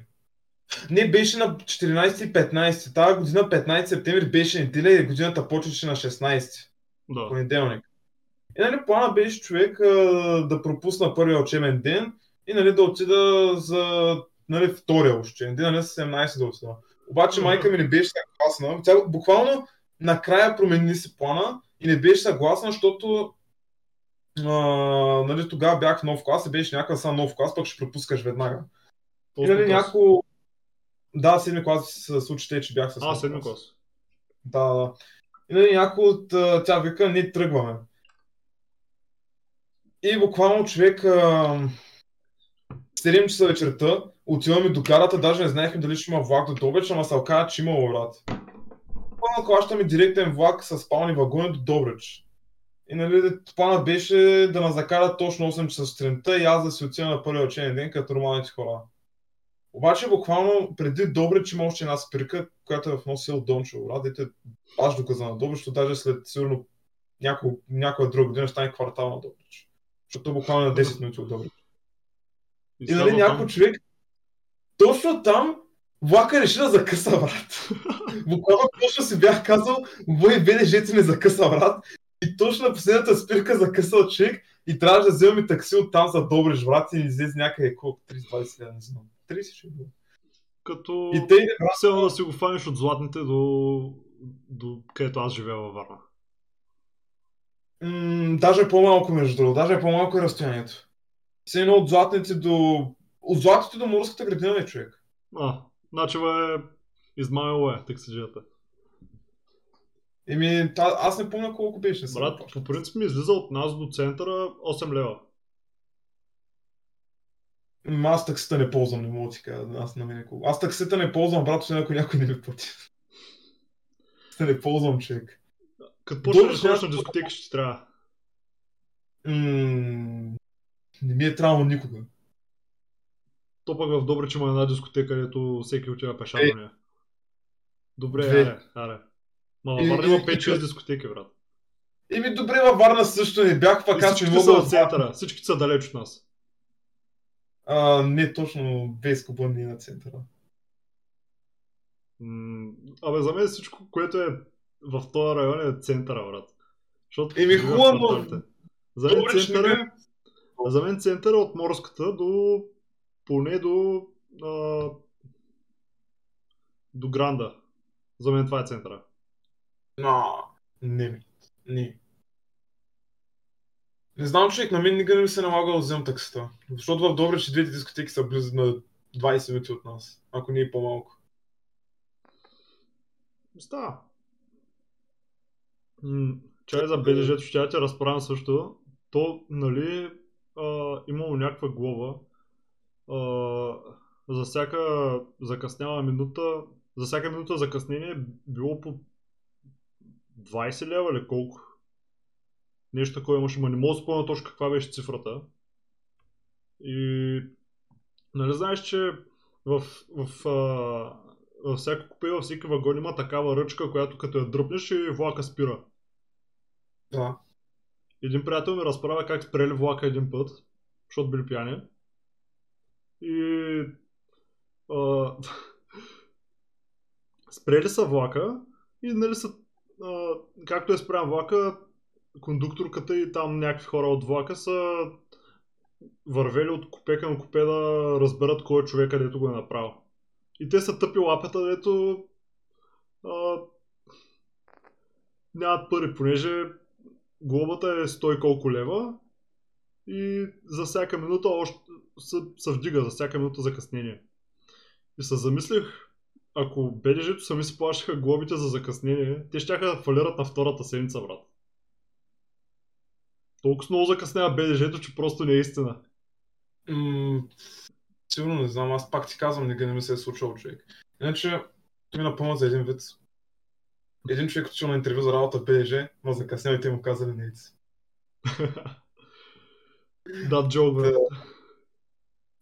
Speaker 2: Не, беше на 14 и 15. Тази година 15 септември беше неделя и годината почваше на 16
Speaker 1: Да.
Speaker 2: понеделник. И нали плана беше човек а, да пропусна първия учебен ден и нали да отида за нали, втория учебен ден, нали с 17 да отида. Обаче майка ми не беше съгласна. Тя буквално накрая промени си плана и не беше съгласна, защото а, нали, тогава бях нов клас и беше някакъв сам нов клас, пък ще пропускаш веднага. И нали няко... Да, седми клас се случи те, че бях с
Speaker 1: А, седми клас.
Speaker 2: да, да. И нали, някой от тя вика, ние тръгваме. И буквално човек а, 7 часа вечерта отиваме до гарата, даже не знаехме дали ще има влак до Добрич, ама се оказа, че имало брат. Буквално хващаме директен влак с спални вагони до Добрич. И нали, планът беше да нас закара точно 8 часа сутринта и аз да си отида на първия учебен ден като нормалните хора. Обаче буквално преди Добрич има още една спирка, която е в едно село Дончево, брат, дете е баш доказана Добрич, защото даже след сигурно някой, някоя друга година ще стане квартал на Добрич. Защото буквално на 10 минути от Добрич.
Speaker 1: И
Speaker 2: И нали някой човек, точно там влака реши да закъса, брат. Буквално точно си бях казал, вой БДЖ ти ме закъса, брат. И точно на последната спирка закъсал човек и трябваше да вземем и такси от там за Добрич, брат, и ни излезе някъде колко, 30-20 лева, не знам. 30 ще било.
Speaker 1: Като...
Speaker 2: И те, брат,
Speaker 1: да си го фаниш от златните до, до където аз живея във Варна.
Speaker 2: М, даже е по-малко между другото, даже е по-малко е разстоянието. Все едно от златните до... От златните до морската градина е човек.
Speaker 1: А, Начева е измамила е таксиджията.
Speaker 2: Еми, та, аз не помня колко беше.
Speaker 1: Брат, по принцип ми излиза от нас до центъра 8 лева.
Speaker 2: М, Аз таксита не ползвам, не мога да ти кажа. Аз, на мен, колко- аз таксита не ползвам, брат, освен ако някой не ми плати. Не ползвам, човек.
Speaker 1: Като почнеш да на дискотеки, ще трябва.
Speaker 2: М, Не ми е трябвало никога.
Speaker 1: То пък в Добрич има една дискотека, където всеки отива пеша
Speaker 2: Е.
Speaker 1: до нея. Добре,
Speaker 2: Две.
Speaker 1: аре, аре. Ма във Варна има
Speaker 2: и-
Speaker 1: 5-6 дискотеки, брат.
Speaker 2: Еми добре, във Варна също не бях, пък
Speaker 1: И
Speaker 2: аз не
Speaker 1: са
Speaker 2: мога да
Speaker 1: центъра, всичките са далеч от нас.
Speaker 2: А, не точно не е на центъра.
Speaker 1: М, Абе, за мен всичко, което е в този район е центъра, брат. Защото
Speaker 2: Еми, хубаво, но-.
Speaker 1: За мен центъра е За мен центъра от морската до поне до а, до Гранда. За мен това е центъра.
Speaker 2: Но, не. Не. Не знам, човек, на мен никога не ми се налага да вземам таксита. Защото в Добрич двете дискотеки са близо на 20 минути от нас, ако не и по-малко.
Speaker 1: Става. М, Чай за БДЖ, ще те разправям също. То, нали, а, имало някаква глоба. За всяка закъсняла минута, за всяка минута закъснение било по 20 лева или колко? Нещо такова имаше, ма не мога да спомня точно каква беше цифрата. И нали знаеш, че в, в, а, във всяко купе, във всеки вагон има такава ръчка, която като я дръпнеш и влака спира.
Speaker 2: Да.
Speaker 1: Един приятел ми разправя как спрели влака един път, защото били пияни. И а, спрели са влака и нали са, а, както е спрян влака, кондукторката и там някакви хора от влака са вървели от купе към купе да разберат кой е човек, където го е направил. И те са тъпи лапета, дето а, нямат пари, понеже глобата е 100 и колко лева и за всяка минута още се, се вдига, за всяка минута закъснение. И се замислих, ако БДЖ-то сами си плащаха глобите за закъснение, те ще да фалират на втората седмица, брат. Толкова много закъснява БДЖ-то, че просто не е истина.
Speaker 2: М, сигурно не знам, аз пак ти казвам, никога не ми се е случвал човек. Иначе, ти ми напомня за един вид. Един човек отишъл на интервю за работа в БДЖ, ма закъснял и те му казали не си.
Speaker 1: Да, джок, бе.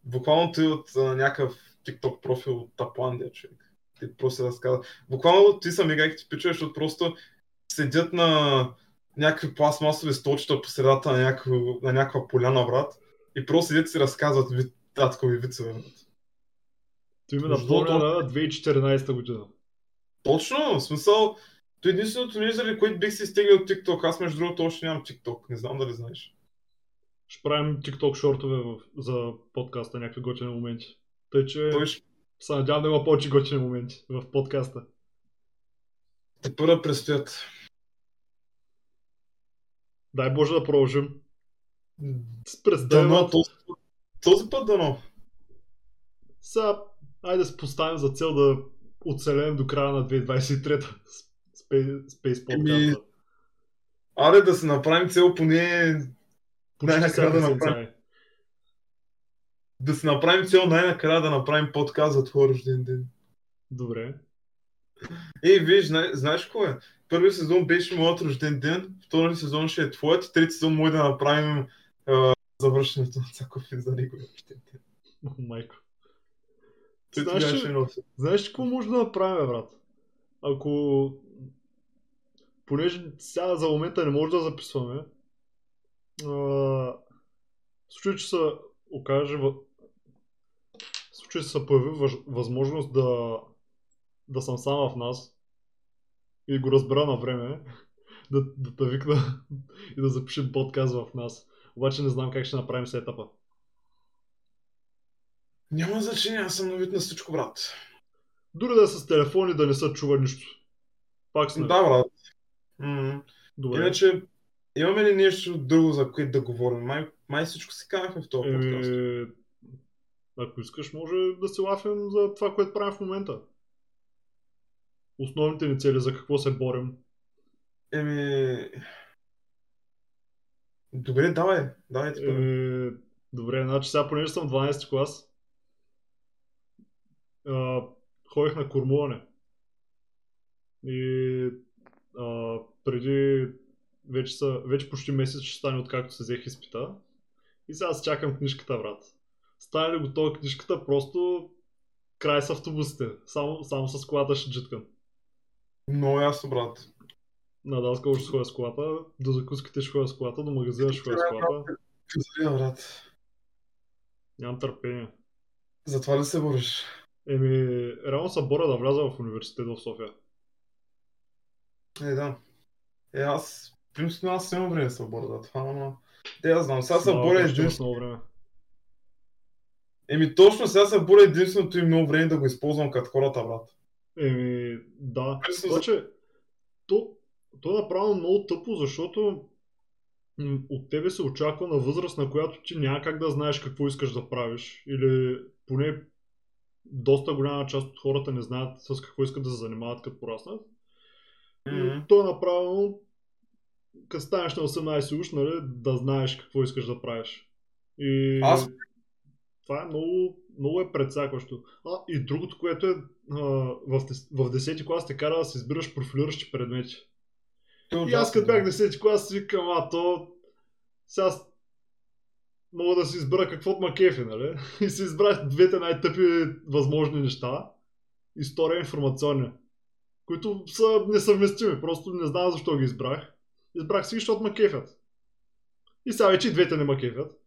Speaker 2: Да. Буквално той от а, някакъв TikTok профил от Тапландия, човек. Ти просто разказва. Буквално ти са мигайки ти пичове, защото просто седят на някакви пластмасови столчета по средата на, някакво, на някаква поляна, брат. И просто седят и си разказват вид, таткови вицове, брат.
Speaker 1: Той ми напомня на 2014 година.
Speaker 2: Точно, в смисъл, то единственото нещо, заради което бих се изтеглил от TikTok. Аз между другото още нямам TikTok, не знам дали знаеш.
Speaker 1: Ще правим TikTok шортове в, за подкаста, някакви готини моменти. Тъй, че
Speaker 2: Той ще
Speaker 1: се надявам да има повече готини моменти в подкаста.
Speaker 2: те първа предстоят.
Speaker 1: Дай Боже да продължим. През
Speaker 2: Дано, този, този път дано.
Speaker 1: Сега, айде да се поставим за цел да оцелем до края на 2023-та. Space, Space
Speaker 2: Еми,
Speaker 1: подкаста.
Speaker 2: Аре да се направим цел поне най-накрая
Speaker 1: всяка
Speaker 2: да направим.
Speaker 1: е.
Speaker 2: да се направим цел най-накрая да направим подкаст за твой рожден ден.
Speaker 1: Добре.
Speaker 2: Ей, виж, зна, знаеш какво е? Първи сезон беше моят рожден ден, втори сезон ще е твоят трети сезон може да направим а, завършването на Цаков и за неговия рожден ден.
Speaker 1: О, Майко.
Speaker 2: Той
Speaker 1: Знаеш,
Speaker 2: ще носи.
Speaker 1: Знаеш ли какво може да направим, брат? Ако... Понеже сега за момента не може да записваме. В случай, че се окаже... В случай, че се появи възможност да... да съм сам в нас и го разбера на време, да, да те викна и да запишем подкаст в нас. Обаче не знам как ще направим сетъпа.
Speaker 2: Няма значение, аз съм навит на всичко, брат.
Speaker 1: Дори да е с телефон и да не се чува нищо. Пак сме.
Speaker 2: Да, брат.
Speaker 1: Добре.
Speaker 2: Иначе, имаме ли нещо друго, за което да говорим? Май, май всичко си казахме в този подкаст.
Speaker 1: Еми, ако искаш, може да си лафим за това, което правим в момента. Основните ни цели, за какво се борим.
Speaker 2: Еми... Добре, давай. Давай ти.
Speaker 1: Еми, Добре, значи сега понеже съм 12 клас, а, ходих на кормуване. И а, преди вече, са, вече почти месец ще стане откакто се взех изпита. И сега аз чакам книжката, брат. Стане ли готова книжката, просто край с автобусите. Само, само с колата ще джиткам.
Speaker 2: Много ясно, брат.
Speaker 1: На Даскал ще сходя с колата, до закуските ще ходя с колата, до магазина ще ходя с колата.
Speaker 2: Казали, брат.
Speaker 1: Нямам търпение.
Speaker 2: Затова ли се бориш?
Speaker 1: Еми, реално се боря да вляза в университет в София.
Speaker 2: Е, да. Е, аз, принципно аз нямам време да се боря, да. Това, ама... Те, аз знам, сега се боря единствено. Еми, точно сега се боря единственото и много време да го използвам като хората, брат.
Speaker 1: Еми, да.
Speaker 2: За-
Speaker 1: Обаче, то, то е направено много тъпо, защото от тебе се очаква на възраст, на която ти няма как да знаеш какво искаш да правиш. Или поне доста голяма част от хората не знаят с какво искат да се занимават като пораснат.
Speaker 2: Мгм.
Speaker 1: То е направено, като станеш на 18 уж, нали, да знаеш какво искаш да правиш. И
Speaker 2: Аз-
Speaker 1: това е много, много е предсакващо. А, и другото, което е а, в, дес- в 10 клас те кара да се избираш профилиращи предмети.
Speaker 2: Е
Speaker 1: И аз
Speaker 2: ужасно,
Speaker 1: като бях
Speaker 2: да.
Speaker 1: 10 клас си викам, а то сега мога да си избера какво от макефи, нали? И си избрах двете най-тъпи възможни неща. История и информационна. Които са несъвместими. Просто не знам защо ги избрах. Избрах си, защото макефят. И сега вече и двете не макефят.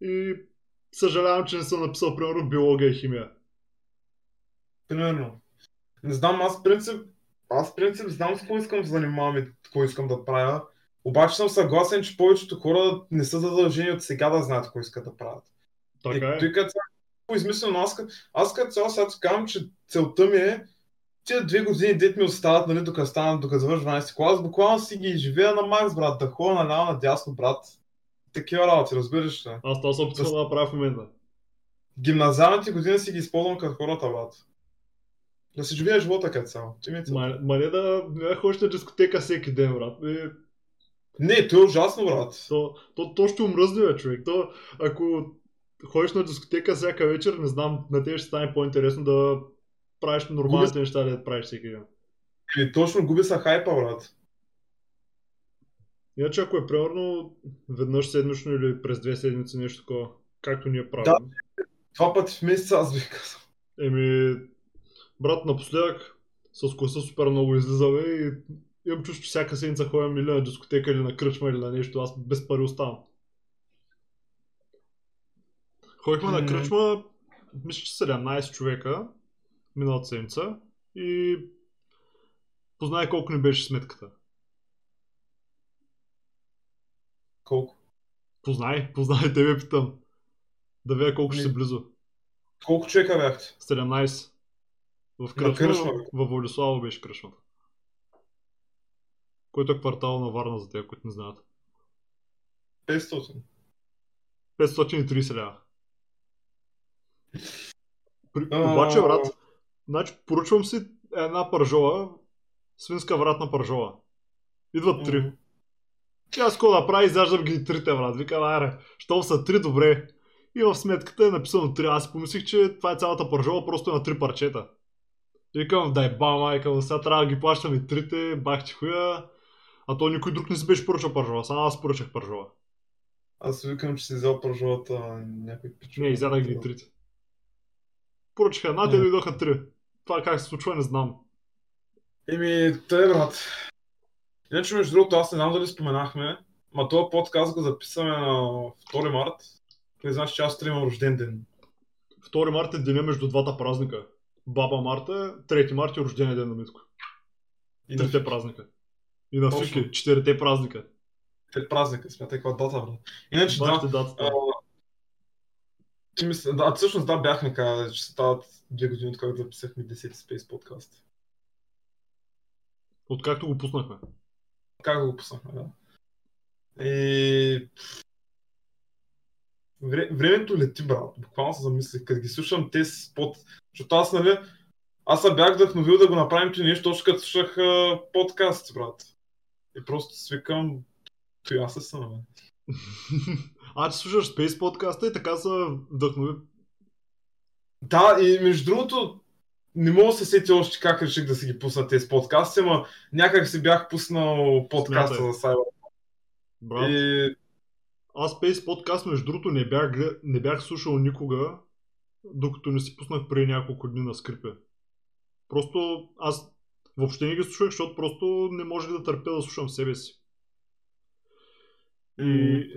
Speaker 1: И съжалявам, че не съм написал, примерно, биология и химия.
Speaker 2: Примерно. Не знам, аз принцип, аз принцип знам с какво искам да се занимавам и какво искам да правя. Обаче съм съгласен, че повечето хора не са задължени от сега да знаят какво искат да правят.
Speaker 1: Така
Speaker 2: и
Speaker 1: е.
Speaker 2: той като измислено, аз, аз като цяло сега казвам, че целта ми е тия две години дет ми остават, нали, докато стана, докато завършва 12 клас, буквално си ги живея на макс, брат, да ходя наляво, надясно, брат. Такива работи, разбираш ли?
Speaker 1: Аз това се опитвам да направя в момента.
Speaker 2: Гимназиалните години си ги използвам като хората, брат. Да си живея живота като цяло. Е.
Speaker 1: Ма, ма не да не да ходиш на дискотека всеки ден, брат. Е,
Speaker 2: Не, то е ужасно, брат.
Speaker 1: То, то, то ще умръзне, бе, човек. То, ако ходиш на дискотека всяка вечер, не знам, на тебе ще стане по-интересно да правиш нормалните неща, да правиш всеки ден.
Speaker 2: Или точно губи са хайпа, брат.
Speaker 1: Иначе ако е примерно веднъж седмично или през две седмици нещо такова, както ние правим.
Speaker 2: Два пъти в месеца аз бих казал.
Speaker 1: Еми, брат, напоследък с класа супер много излизаме и имам чувство, че всяка седмица ходим или на дискотека, или на кръчма, или на нещо. Аз без пари оставам. Ходихме на
Speaker 2: М.
Speaker 1: кръчма, мисля, че 17 човека миналата седмица и познай колко ни беше сметката.
Speaker 2: Колко?
Speaker 1: Познай, познай, тебе питам. Да видя колко ще
Speaker 2: Ми-
Speaker 1: си близо.
Speaker 2: Колко човека бяхте?
Speaker 1: 17. В кръчма, във Владислава беше кръчмата. Който е квартал на Варна за тези, които не знаят.
Speaker 2: 500.
Speaker 1: 530 лева. При... Обаче, брат, значи поръчвам си една пържола, свинска вратна пържола. Идват три.
Speaker 2: Мгм.
Speaker 1: И аз какво да правя, изяждам ги трите, брат. Викам, аре, щом са три, добре. И в сметката е написано три. Аз помислих, че това е цялата пържола, просто е на три парчета. Викам, дай ба, майка, сега трябва да ги плащам и трите, бах ти хуя. А то никой друг не си беше поръчал пържола, само аз поръчах пържола.
Speaker 2: Аз викам, че си взел пържолата някой пичо.
Speaker 1: Не, изядах ги трите. Поръчаха една, те дойдоха три. Това как се случва, не знам.
Speaker 2: Еми, тъй, брат. Иначе, между другото, аз не знам дали споменахме, ма този подкаст го записваме на 2 март. Това значи, че аз имам рожден ден.
Speaker 1: 2 марта е деня между двата празника. Баба Марта, 3 марта е рождения ден на Митко.
Speaker 2: И на
Speaker 1: Трите празника. И на. Фики, четирите празника.
Speaker 2: Те празника, смятай каква дата, брат. Иначе, да,
Speaker 1: Бащите датата.
Speaker 2: Ти мисля, да, всъщност да, бяхме казали, че стават две години, откакто записахме 10 Space подкаст.
Speaker 1: Откакто го пуснахме.
Speaker 2: Как го пуснахме, да. И... Вре, времето лети, брат. Буквално се замислих, като ги слушам те с под... Защото аз, нали, аз се бях вдъхновил да го направим ти нещо, точно като слушах подкаст, брат. И просто свикам, той аз се съм, бе.
Speaker 1: А, ти слушаш Space подкаста и така се вдъхнови.
Speaker 2: Да, и между другото, не мога да се сети още как реших да си ги пусна тези подкасти, ама някак си бях пуснал подкаста
Speaker 1: Смятай.
Speaker 2: за Cyber.
Speaker 1: Брат,
Speaker 2: И
Speaker 1: аз Space подкаст, между другото, не бях, не бях слушал никога, докато не си пуснах преди няколко дни на скрипе. Просто аз въобще не ги слушах, защото просто не можех да търпя да слушам себе си. И,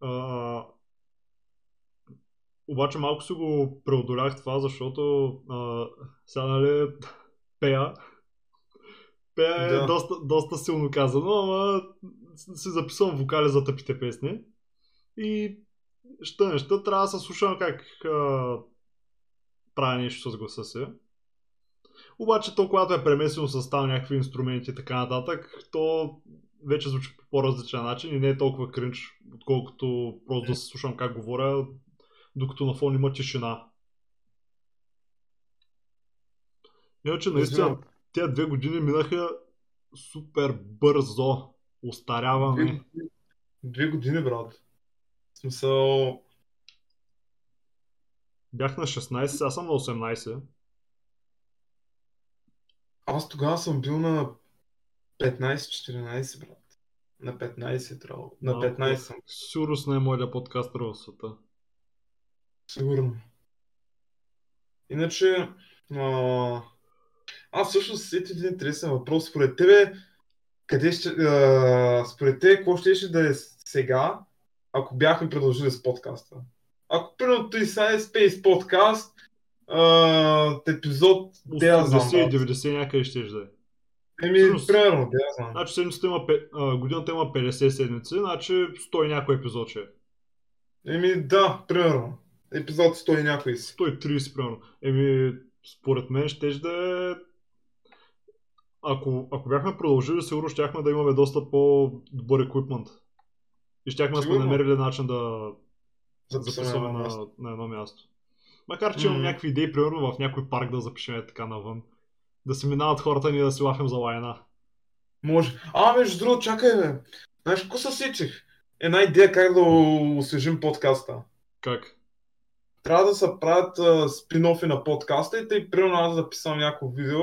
Speaker 1: а, обаче малко си го преодолях това, защото а, сега нали пея. Пея е
Speaker 2: Да.
Speaker 1: доста, доста силно казано, ама си записвам вокали за тъпите песни. И ще неща трябва да се слушам как а, правя нещо с гласа си. Обаче то, когато е премесено с стал някакви инструменти и така нататък, то вече звучи по по-различен начин и не е толкова кринч, отколкото просто да се слушам как говоря, докато на фон има тишина. Иначе наистина, тези две години минаха супер бързо. Остаряваме.
Speaker 2: Две, две години, брат. В смисъл...
Speaker 1: Бях на 16, сега съм на 18.
Speaker 2: Аз тогава съм бил на 15-14, брат. На 15 трябва. На
Speaker 1: Малко.
Speaker 2: 15 съм,
Speaker 1: Сигурно с най-моя подкастър в света.
Speaker 2: сигурно. Иначе, а... аз всъщност сети един интересен въпрос. Според тебе, къде ще, а... според тебе, какво ще, ще да е сега, ако бяхме продължили с подкаста? Ако примерно ти сега е Space подкаст, а... епизод, де я знам,
Speaker 1: 80
Speaker 2: брат.
Speaker 1: и 90 някъде ще да е.
Speaker 2: Еми, примерно, я знам.
Speaker 1: Значи седмицата има, годината има 50 седмици, значи 100 и някой епизод ще е.
Speaker 2: Еми, да, примерно. Епизод 100 и някой си.
Speaker 1: 130 примерно. Еми, според мен ще да е... Ако, ако бяхме продължили, сигурно щяхме да имаме доста по-добър еквипмент. И щяхме да сме намерили начин да
Speaker 2: Записваме на
Speaker 1: на, едно място. Макар, че имам някакви идеи, примерно в някой парк да запишем така навън. Да се минават хората, ние да си лафим за лайна.
Speaker 2: Може. А, между другото, чакай, бе. Знаеш, какво се сетих? Една идея как да освежим подкаста.
Speaker 1: Как?
Speaker 2: Трябва да се правят а, спин-офи на подкаста и тъй, примерно, аз записвам някакво видео,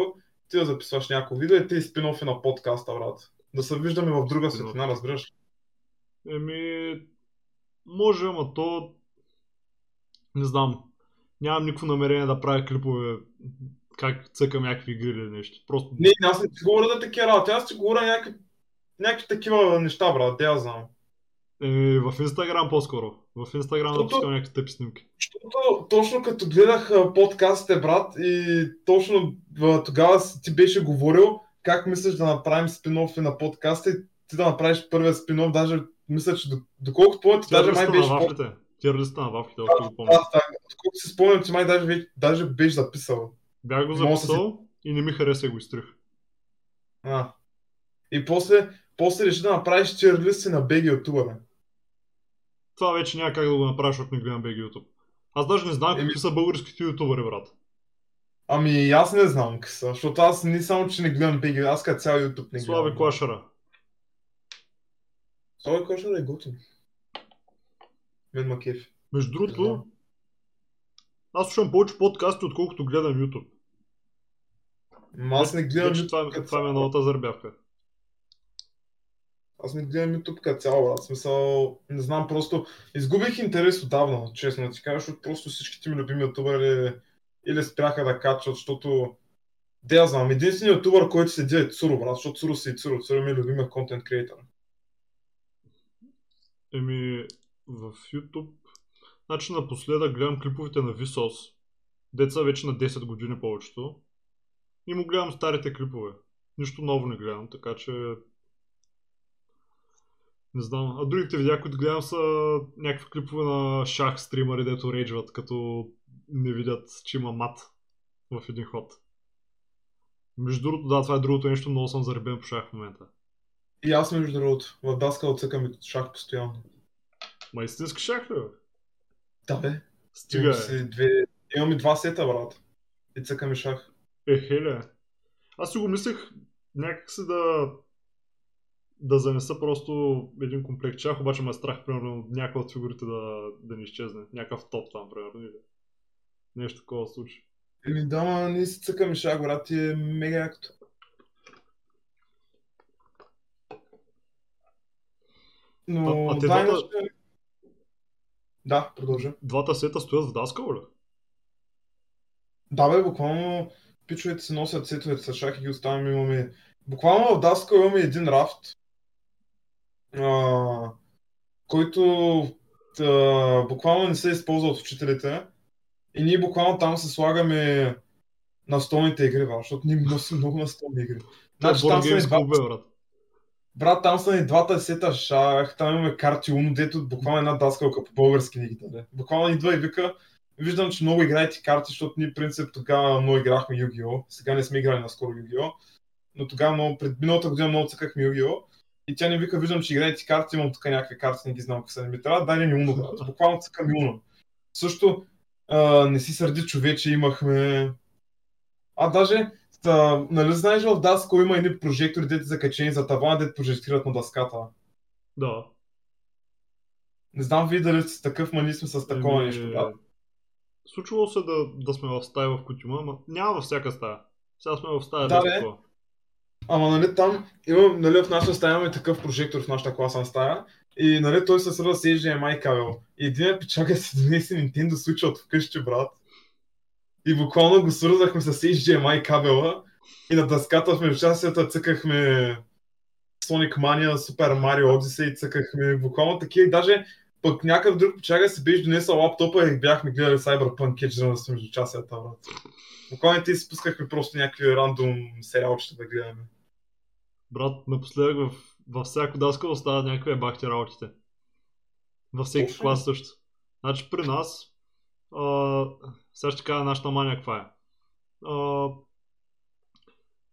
Speaker 2: ти да записваш някакво видео и ти спин-офи на подкаста, брат. Да се виждаме в друга светлина, разбираш?
Speaker 1: Еми, може, ама то... Не знам. Нямам никакво намерение да правя клипове как цъкам някакви игри или нещо. Просто
Speaker 2: Не, аз не ти говоря да такива работи, аз ти говоря някакви, някакви такива неща, брат, де я знам.
Speaker 1: Еми, в Инстаграм по-скоро. В Инстаграм
Speaker 2: Защото-
Speaker 1: напускам някакви тъпи снимки.
Speaker 2: Защото точно като гледах подкастите, брат, и точно тогава ти беше говорил как мислиш да направим спин-офи на подкаста и ти да направиш първия спин-оф, даже мисля, че до- доколкото помня, ти даже май беше...
Speaker 1: на
Speaker 2: по-
Speaker 1: вафлите. Тир листа на вафлите, още го помня.
Speaker 2: Да, да, доколкото си спомням, ти май даже, даже беше записал.
Speaker 1: Бях го записал и не ми хареса и го изтрих.
Speaker 2: А. И после, после реши да направиш чирлисти на BG ютубъра.
Speaker 1: Това вече няма как да го направя, защото не гледам BG YouTube. Аз даже не знам
Speaker 2: Еми-
Speaker 1: какви са българските ютубъри, брат.
Speaker 2: Ами аз не знам какви са, защото аз не само, че не гледам BG, аз като цял YouTube не гледам.
Speaker 1: Слави Клашара.
Speaker 2: Слави Клашар е готин. Мен ма кефи.
Speaker 1: Между другото, аз слушам повече подкасти, отколкото гледам YouTube.
Speaker 2: Ма аз не гледам
Speaker 1: Вече това,
Speaker 2: като
Speaker 1: това ми е новата зарбявка.
Speaker 2: Аз не гледам YouTube като цяло, брат. Смисъл, не знам, просто изгубих интерес отдавна, честно да ти кажа, защото просто всичките ми любими ютубъри или спряха да качват, защото Де я знам, единственият ютубър, който седи е Цуро, брат, защото Цуро си и Цуро. Цуро ми е любимия контент креатор.
Speaker 1: Еми, в YouTube, значи напоследък гледам клиповете на Vsauce. Деца вече на 10 години повечето. И му гледам старите клипове. Нищо ново не гледам, така че... Не знам. А другите видеа, които гледам са някакви клипове на шах стримари, дето рейджват, като не видят, че има мат в един ход. Между другото, да, това е другото нещо, много съм заребен по шах в момента.
Speaker 2: И аз между другото, в даска отсъкам и шах постоянно.
Speaker 1: Ма истински шах ли?
Speaker 2: Да, бе.
Speaker 1: Стига,
Speaker 2: Имам, си две... Имам и два сета, брат. И цъкам и шах.
Speaker 1: Е, хеле. Аз си го мислех някакси да... да занеса просто един комплект шах, обаче ме е страх, примерно, някаква от фигурите да, да ни изчезне. Някакъв топ там, примерно. Или нещо такова случи.
Speaker 2: Еми да, ма ние си цъкаме шах, брат, ти е мега якото. Но,
Speaker 1: А- а те
Speaker 2: да,
Speaker 1: двата-
Speaker 2: иначе... Да, продължа.
Speaker 1: Двата сета стоят в Даскал, ли?
Speaker 2: Да, бе, буквално пичовете си носят сетовете с шах и ги оставяме. Имаме... Буквално в Даска имаме един рафт, а, който а, буквално не се използва от учителите. И ние буквално там се слагаме настолните игри, бе, защото ние носим много настолни игри.
Speaker 1: Е
Speaker 2: Значи, там са два,
Speaker 1: брат.
Speaker 2: брат, там са ни двата сета шах, там имаме карти Уно, дето буквално една даскалка по български ни ги даде. Буквално идва и вика, виждам, че много играете карти, защото ние, принцип, тогава много играхме Yu-Gi-Oh! Сега не сме играли наскоро Yu-Gi-Oh! Но тогава много, пред миналата година много цъкахме Yu-Gi-Oh! И тя ни вика, виждам, че играете карти, имам тук някакви карти, не ги знам какви са. Не ми трябва, дай ни Уно, брат. Буквално цъкам Уно. Също а, не си сърди човече, имахме... А, даже, та, нали знаеш в Даско има едни прожектори, дете закачени за тавана, дете прожектират на дъската.
Speaker 1: Да.
Speaker 2: Не знам вие дали сте такъв, ма ние сме с такова
Speaker 1: Еми,
Speaker 2: нещо, брат.
Speaker 1: Случвало се да, да сме в стая в Кутюма, но няма във всяка стая. Сега сме в стая
Speaker 2: Да,
Speaker 1: без такова.
Speaker 2: Ама нали там, имам, нали в нашата стая имаме такъв прожектор в нашата класна стая и нали той се свързва с HDMI кабел. И един печага си донесе Nintendo Switch от вкъщи, брат. И буквално го свързахме с HDMI кабела и на дъската в междучасията цъкахме Sonic Mania, Super Mario Odyssey, цъкахме буквално такива и даже пък някакъв друг печага си беше донесъл лаптопа и бяхме гледали Cyberpunk Edge Runners междучасията, брат. Буквално те си спускахме просто някакви рандом сериалчета да гледаме.
Speaker 1: Брат, напоследък в, във всяко даскало стават някакви бахти работите. Във всеки
Speaker 2: Точно.
Speaker 1: клас също. Значи при нас, а, сега ще кажа нашата мания каква е. А,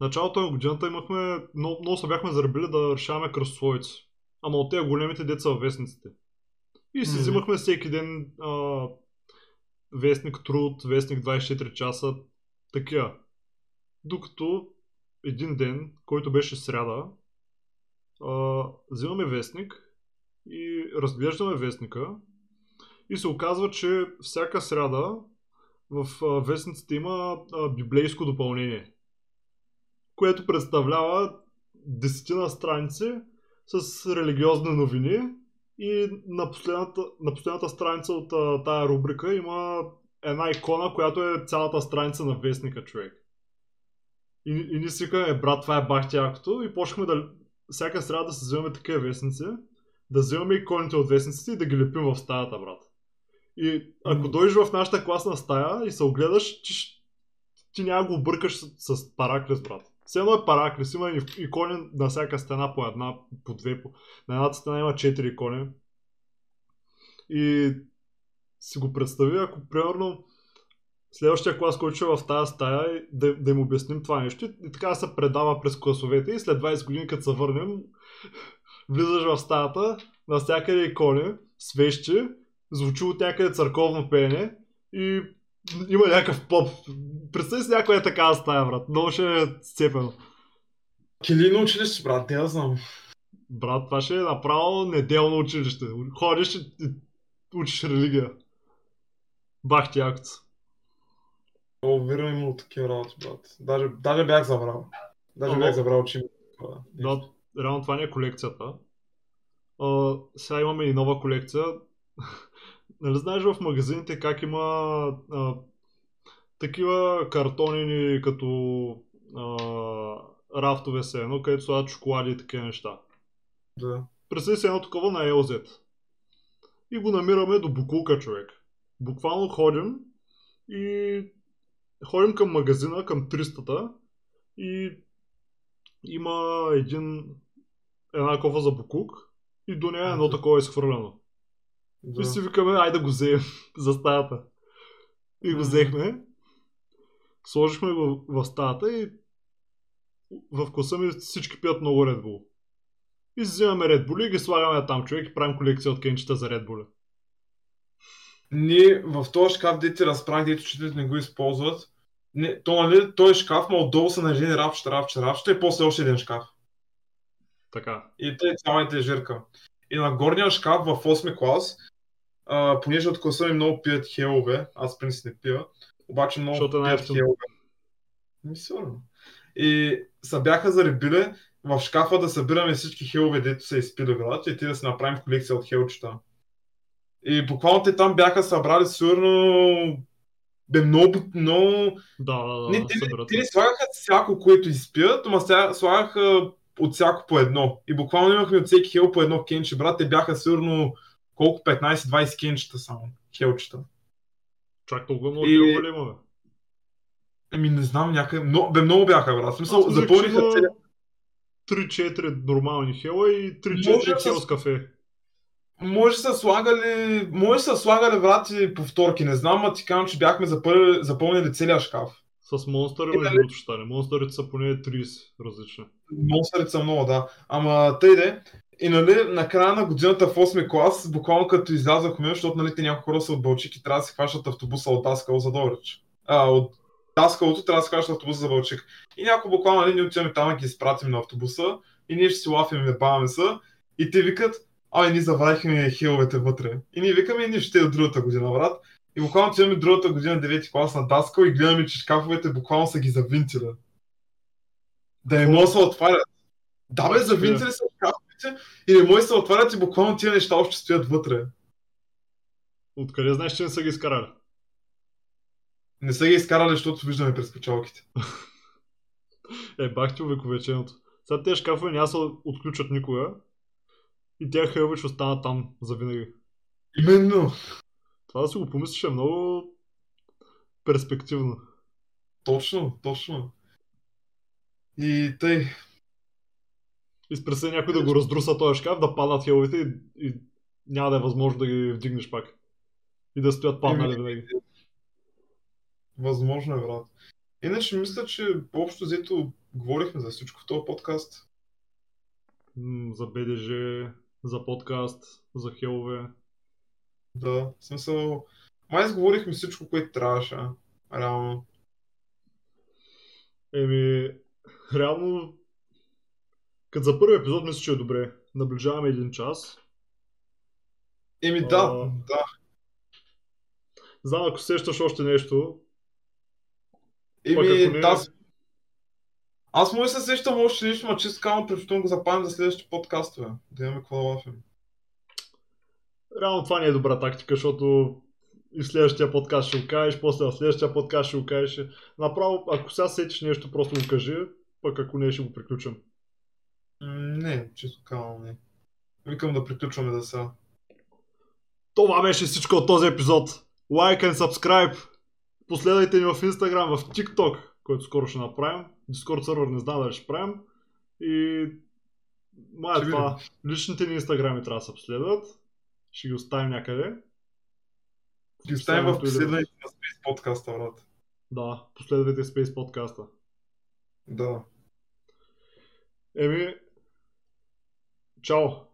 Speaker 1: началото на годината имахме, много, много се бяхме заребили да решаваме кръстословици. Ама от тези големите деца в вестниците. И си взимахме всеки ден а, вестник Труд, вестник 24 часа, такива. Докато един ден, който беше сряда, а, взимаме вестник и разглеждаме вестника и се оказва, че всяка сряда в а, вестниците има а, библейско допълнение, което представлява десетина страници с религиозни новини и на последната, на последната страница от а, тая рубрика има една икона, която е цялата страница на вестника, човек. И, и ние си брат, това е бах якото и почнахме да всяка сряда да се вземаме такива вестници, да вземаме иконите от вестниците и да ги лепим в стаята, брат. И ако дойдеш в нашата класна стая и се огледаш, ти, ти няма го объркаш с, с параклис, брат. Все едно е параклис, има икони на всяка стена по една, по две, по... на едната стена има четири икони. И си го представи, ако примерно следващия клас, който е в тази стая, да, да им обясним това нещо. И така се предава през класовете и след 20 години, като се върнем, влизаш в стаята, навсякъде икони, свещи, звучи от някъде църковно пеене и има някакъв поп. Представи си някоя такава стая, брат. Много ще е сцепено.
Speaker 2: Килийно училище, брат, те да знам.
Speaker 1: Брат, това ще е направо неделно училище. Ходиш и учиш религия. Бах ти якото.
Speaker 2: О, верно имало такива работи, брат. Даже, даже бях забрал. Даже бях забрал, че има такова.
Speaker 1: Да, реално това не е колекцията. А, сега имаме и нова колекция. Нали знаеш в магазините как има а, такива картонини като а, рафтове се едно, където слагат шоколади и такива неща.
Speaker 2: Да.
Speaker 1: Представи си едно такова на LZ. И го намираме до Букулка, човек. Буквално ходим и ходим към магазина, към 300-та и има един една кофа за Букук и до нея едно такова изхвърлено.
Speaker 2: Да.
Speaker 1: И си викаме, ай да го вземем за стаята. И го взехме. Сложихме го в стаята и в класа ми всички пият много Red Bull. И взимаме Red Bull и ги слагаме там, човек, и правим колекция от кенчета за Red Bull.
Speaker 2: Ние в този шкаф, дете разправих, дето учителите не го използват. Не, то, нали, той шкаф, ма отдолу са нарежени рапчета, рапчета, рапчета и после още един шкаф.
Speaker 1: Така.
Speaker 2: И тъй цялата е жирка. И на горния шкаф в 8 клас, а, понеже от класа ми много пият хелове, аз принцип не пия, обаче много
Speaker 1: Защото е
Speaker 2: пият
Speaker 1: най-ефтино.
Speaker 2: хелове. Ми сигурно. И са бяха заребили в шкафа да събираме всички хелове, дето са изпили град и ти да си направим колекция от хелчета. И буквално те там бяха събрали сигурно бе много, много
Speaker 1: Да, да, да,
Speaker 2: не, те, не слагаха всяко, което изпият, ама сега слагаха от всяко по едно. И буквално имахме от всеки хел по едно кенче, брат. Те бяха сигурно колко 15-20 кенчета само. Хелчета.
Speaker 1: Чак толкова много
Speaker 2: И-
Speaker 1: хелове имаме?
Speaker 2: Ами не знам, някъде. Но, бе, много бяха, брат. Смисъл, запълниха целия.
Speaker 1: 3-4 нормални хела и 3-4
Speaker 2: Може да
Speaker 1: хел
Speaker 2: с-
Speaker 1: кафе.
Speaker 2: Може са слагали, може са слагали, брат, и повторки. Не знам, а ти казвам, че бяхме запълнили, запълнили целия шкаф.
Speaker 1: С монстъри,
Speaker 2: Е,
Speaker 1: между
Speaker 2: нали?
Speaker 1: другото, ще стане. Монстърите са поне 30 различни.
Speaker 2: Монстрите са много, да. Ама тъй де. И нали, на края на годината в 8 клас, буквално като излязахме, защото нали, те няколко хора са от Бълчик и трябва да се хващат автобуса от Даскал за Добрич. А, от Даскалото трябва да се хващат автобуса за Бълчик. И някой буквално нали, ние отиваме там да ги изпратим на автобуса и ние ще си лафим и баваме се. И те викат, ай, ние забравихме хиловете вътре. И ние викаме, ние ще е от другата година, брат. И буквално отиваме другата година 9 клас на Даскал и гледаме, че шкафовете буквално са ги завинтили. Да не могат да се отварят. Да, бе, завинтили са шкафовете и не може да се отварят и буквално тия неща още стоят вътре.
Speaker 1: Откъде знаеш, че не са ги изкарали?
Speaker 2: Не са ги изкарали, защото виждаме през печалките.
Speaker 1: Е, бах ти увековеченото. Сега тези шкафове няма се отключат никога. И тя хелове ще останат там завинаги.
Speaker 2: Именно.
Speaker 1: Това да си го помислиш е много перспективно.
Speaker 2: Точно, точно. И тъй.
Speaker 1: И представи някой да го раздруса този шкаф, да паднат хеловете и, и няма да е възможно да ги вдигнеш пак. И да стоят паднали винаги.
Speaker 2: Възможно е, брат. Иначе мисля, че общо взето говорихме за всичко в този подкаст.
Speaker 1: За БДЖ, за подкаст, за хелове.
Speaker 2: Да, в смисъл... Май изговорихме всичко, което трябваше. Реално.
Speaker 1: Еми, реално, като за първи епизод мисля, че е добре. Наближаваме един час.
Speaker 2: Еми
Speaker 1: А.
Speaker 2: да, да.
Speaker 1: Знам, ако сещаш още нещо,
Speaker 2: Еми,
Speaker 1: не-
Speaker 2: да. с- Аз може да се сещам още нещо, ма чисто казвам, предпочитам го запазим за следващите подкастове. Да имаме какво да лафим.
Speaker 1: реално това не е добра тактика, защото и в следващия подкаст ще го кажеш, после в следващия подкаст ще го кажеш. Направо, ако сега сетиш нещо, просто го кажи, пък ако не, ще го приключим.
Speaker 2: Не, чисто казвам, не. Викам да приключваме да са.
Speaker 1: Това беше всичко от този епизод. Like and subscribe. Последвайте ни в Instagram, в TikTok, който скоро ще направим. Discord сервер не знам дали ще правим. И май е това. Личните ни инстаграми трябва да се последват. Ще ги оставим някъде.
Speaker 2: Ги оставим в последването на Space подкаста, брат.
Speaker 1: Да, последвайте Space подкаста.
Speaker 2: Да.
Speaker 1: Еми, Ciao.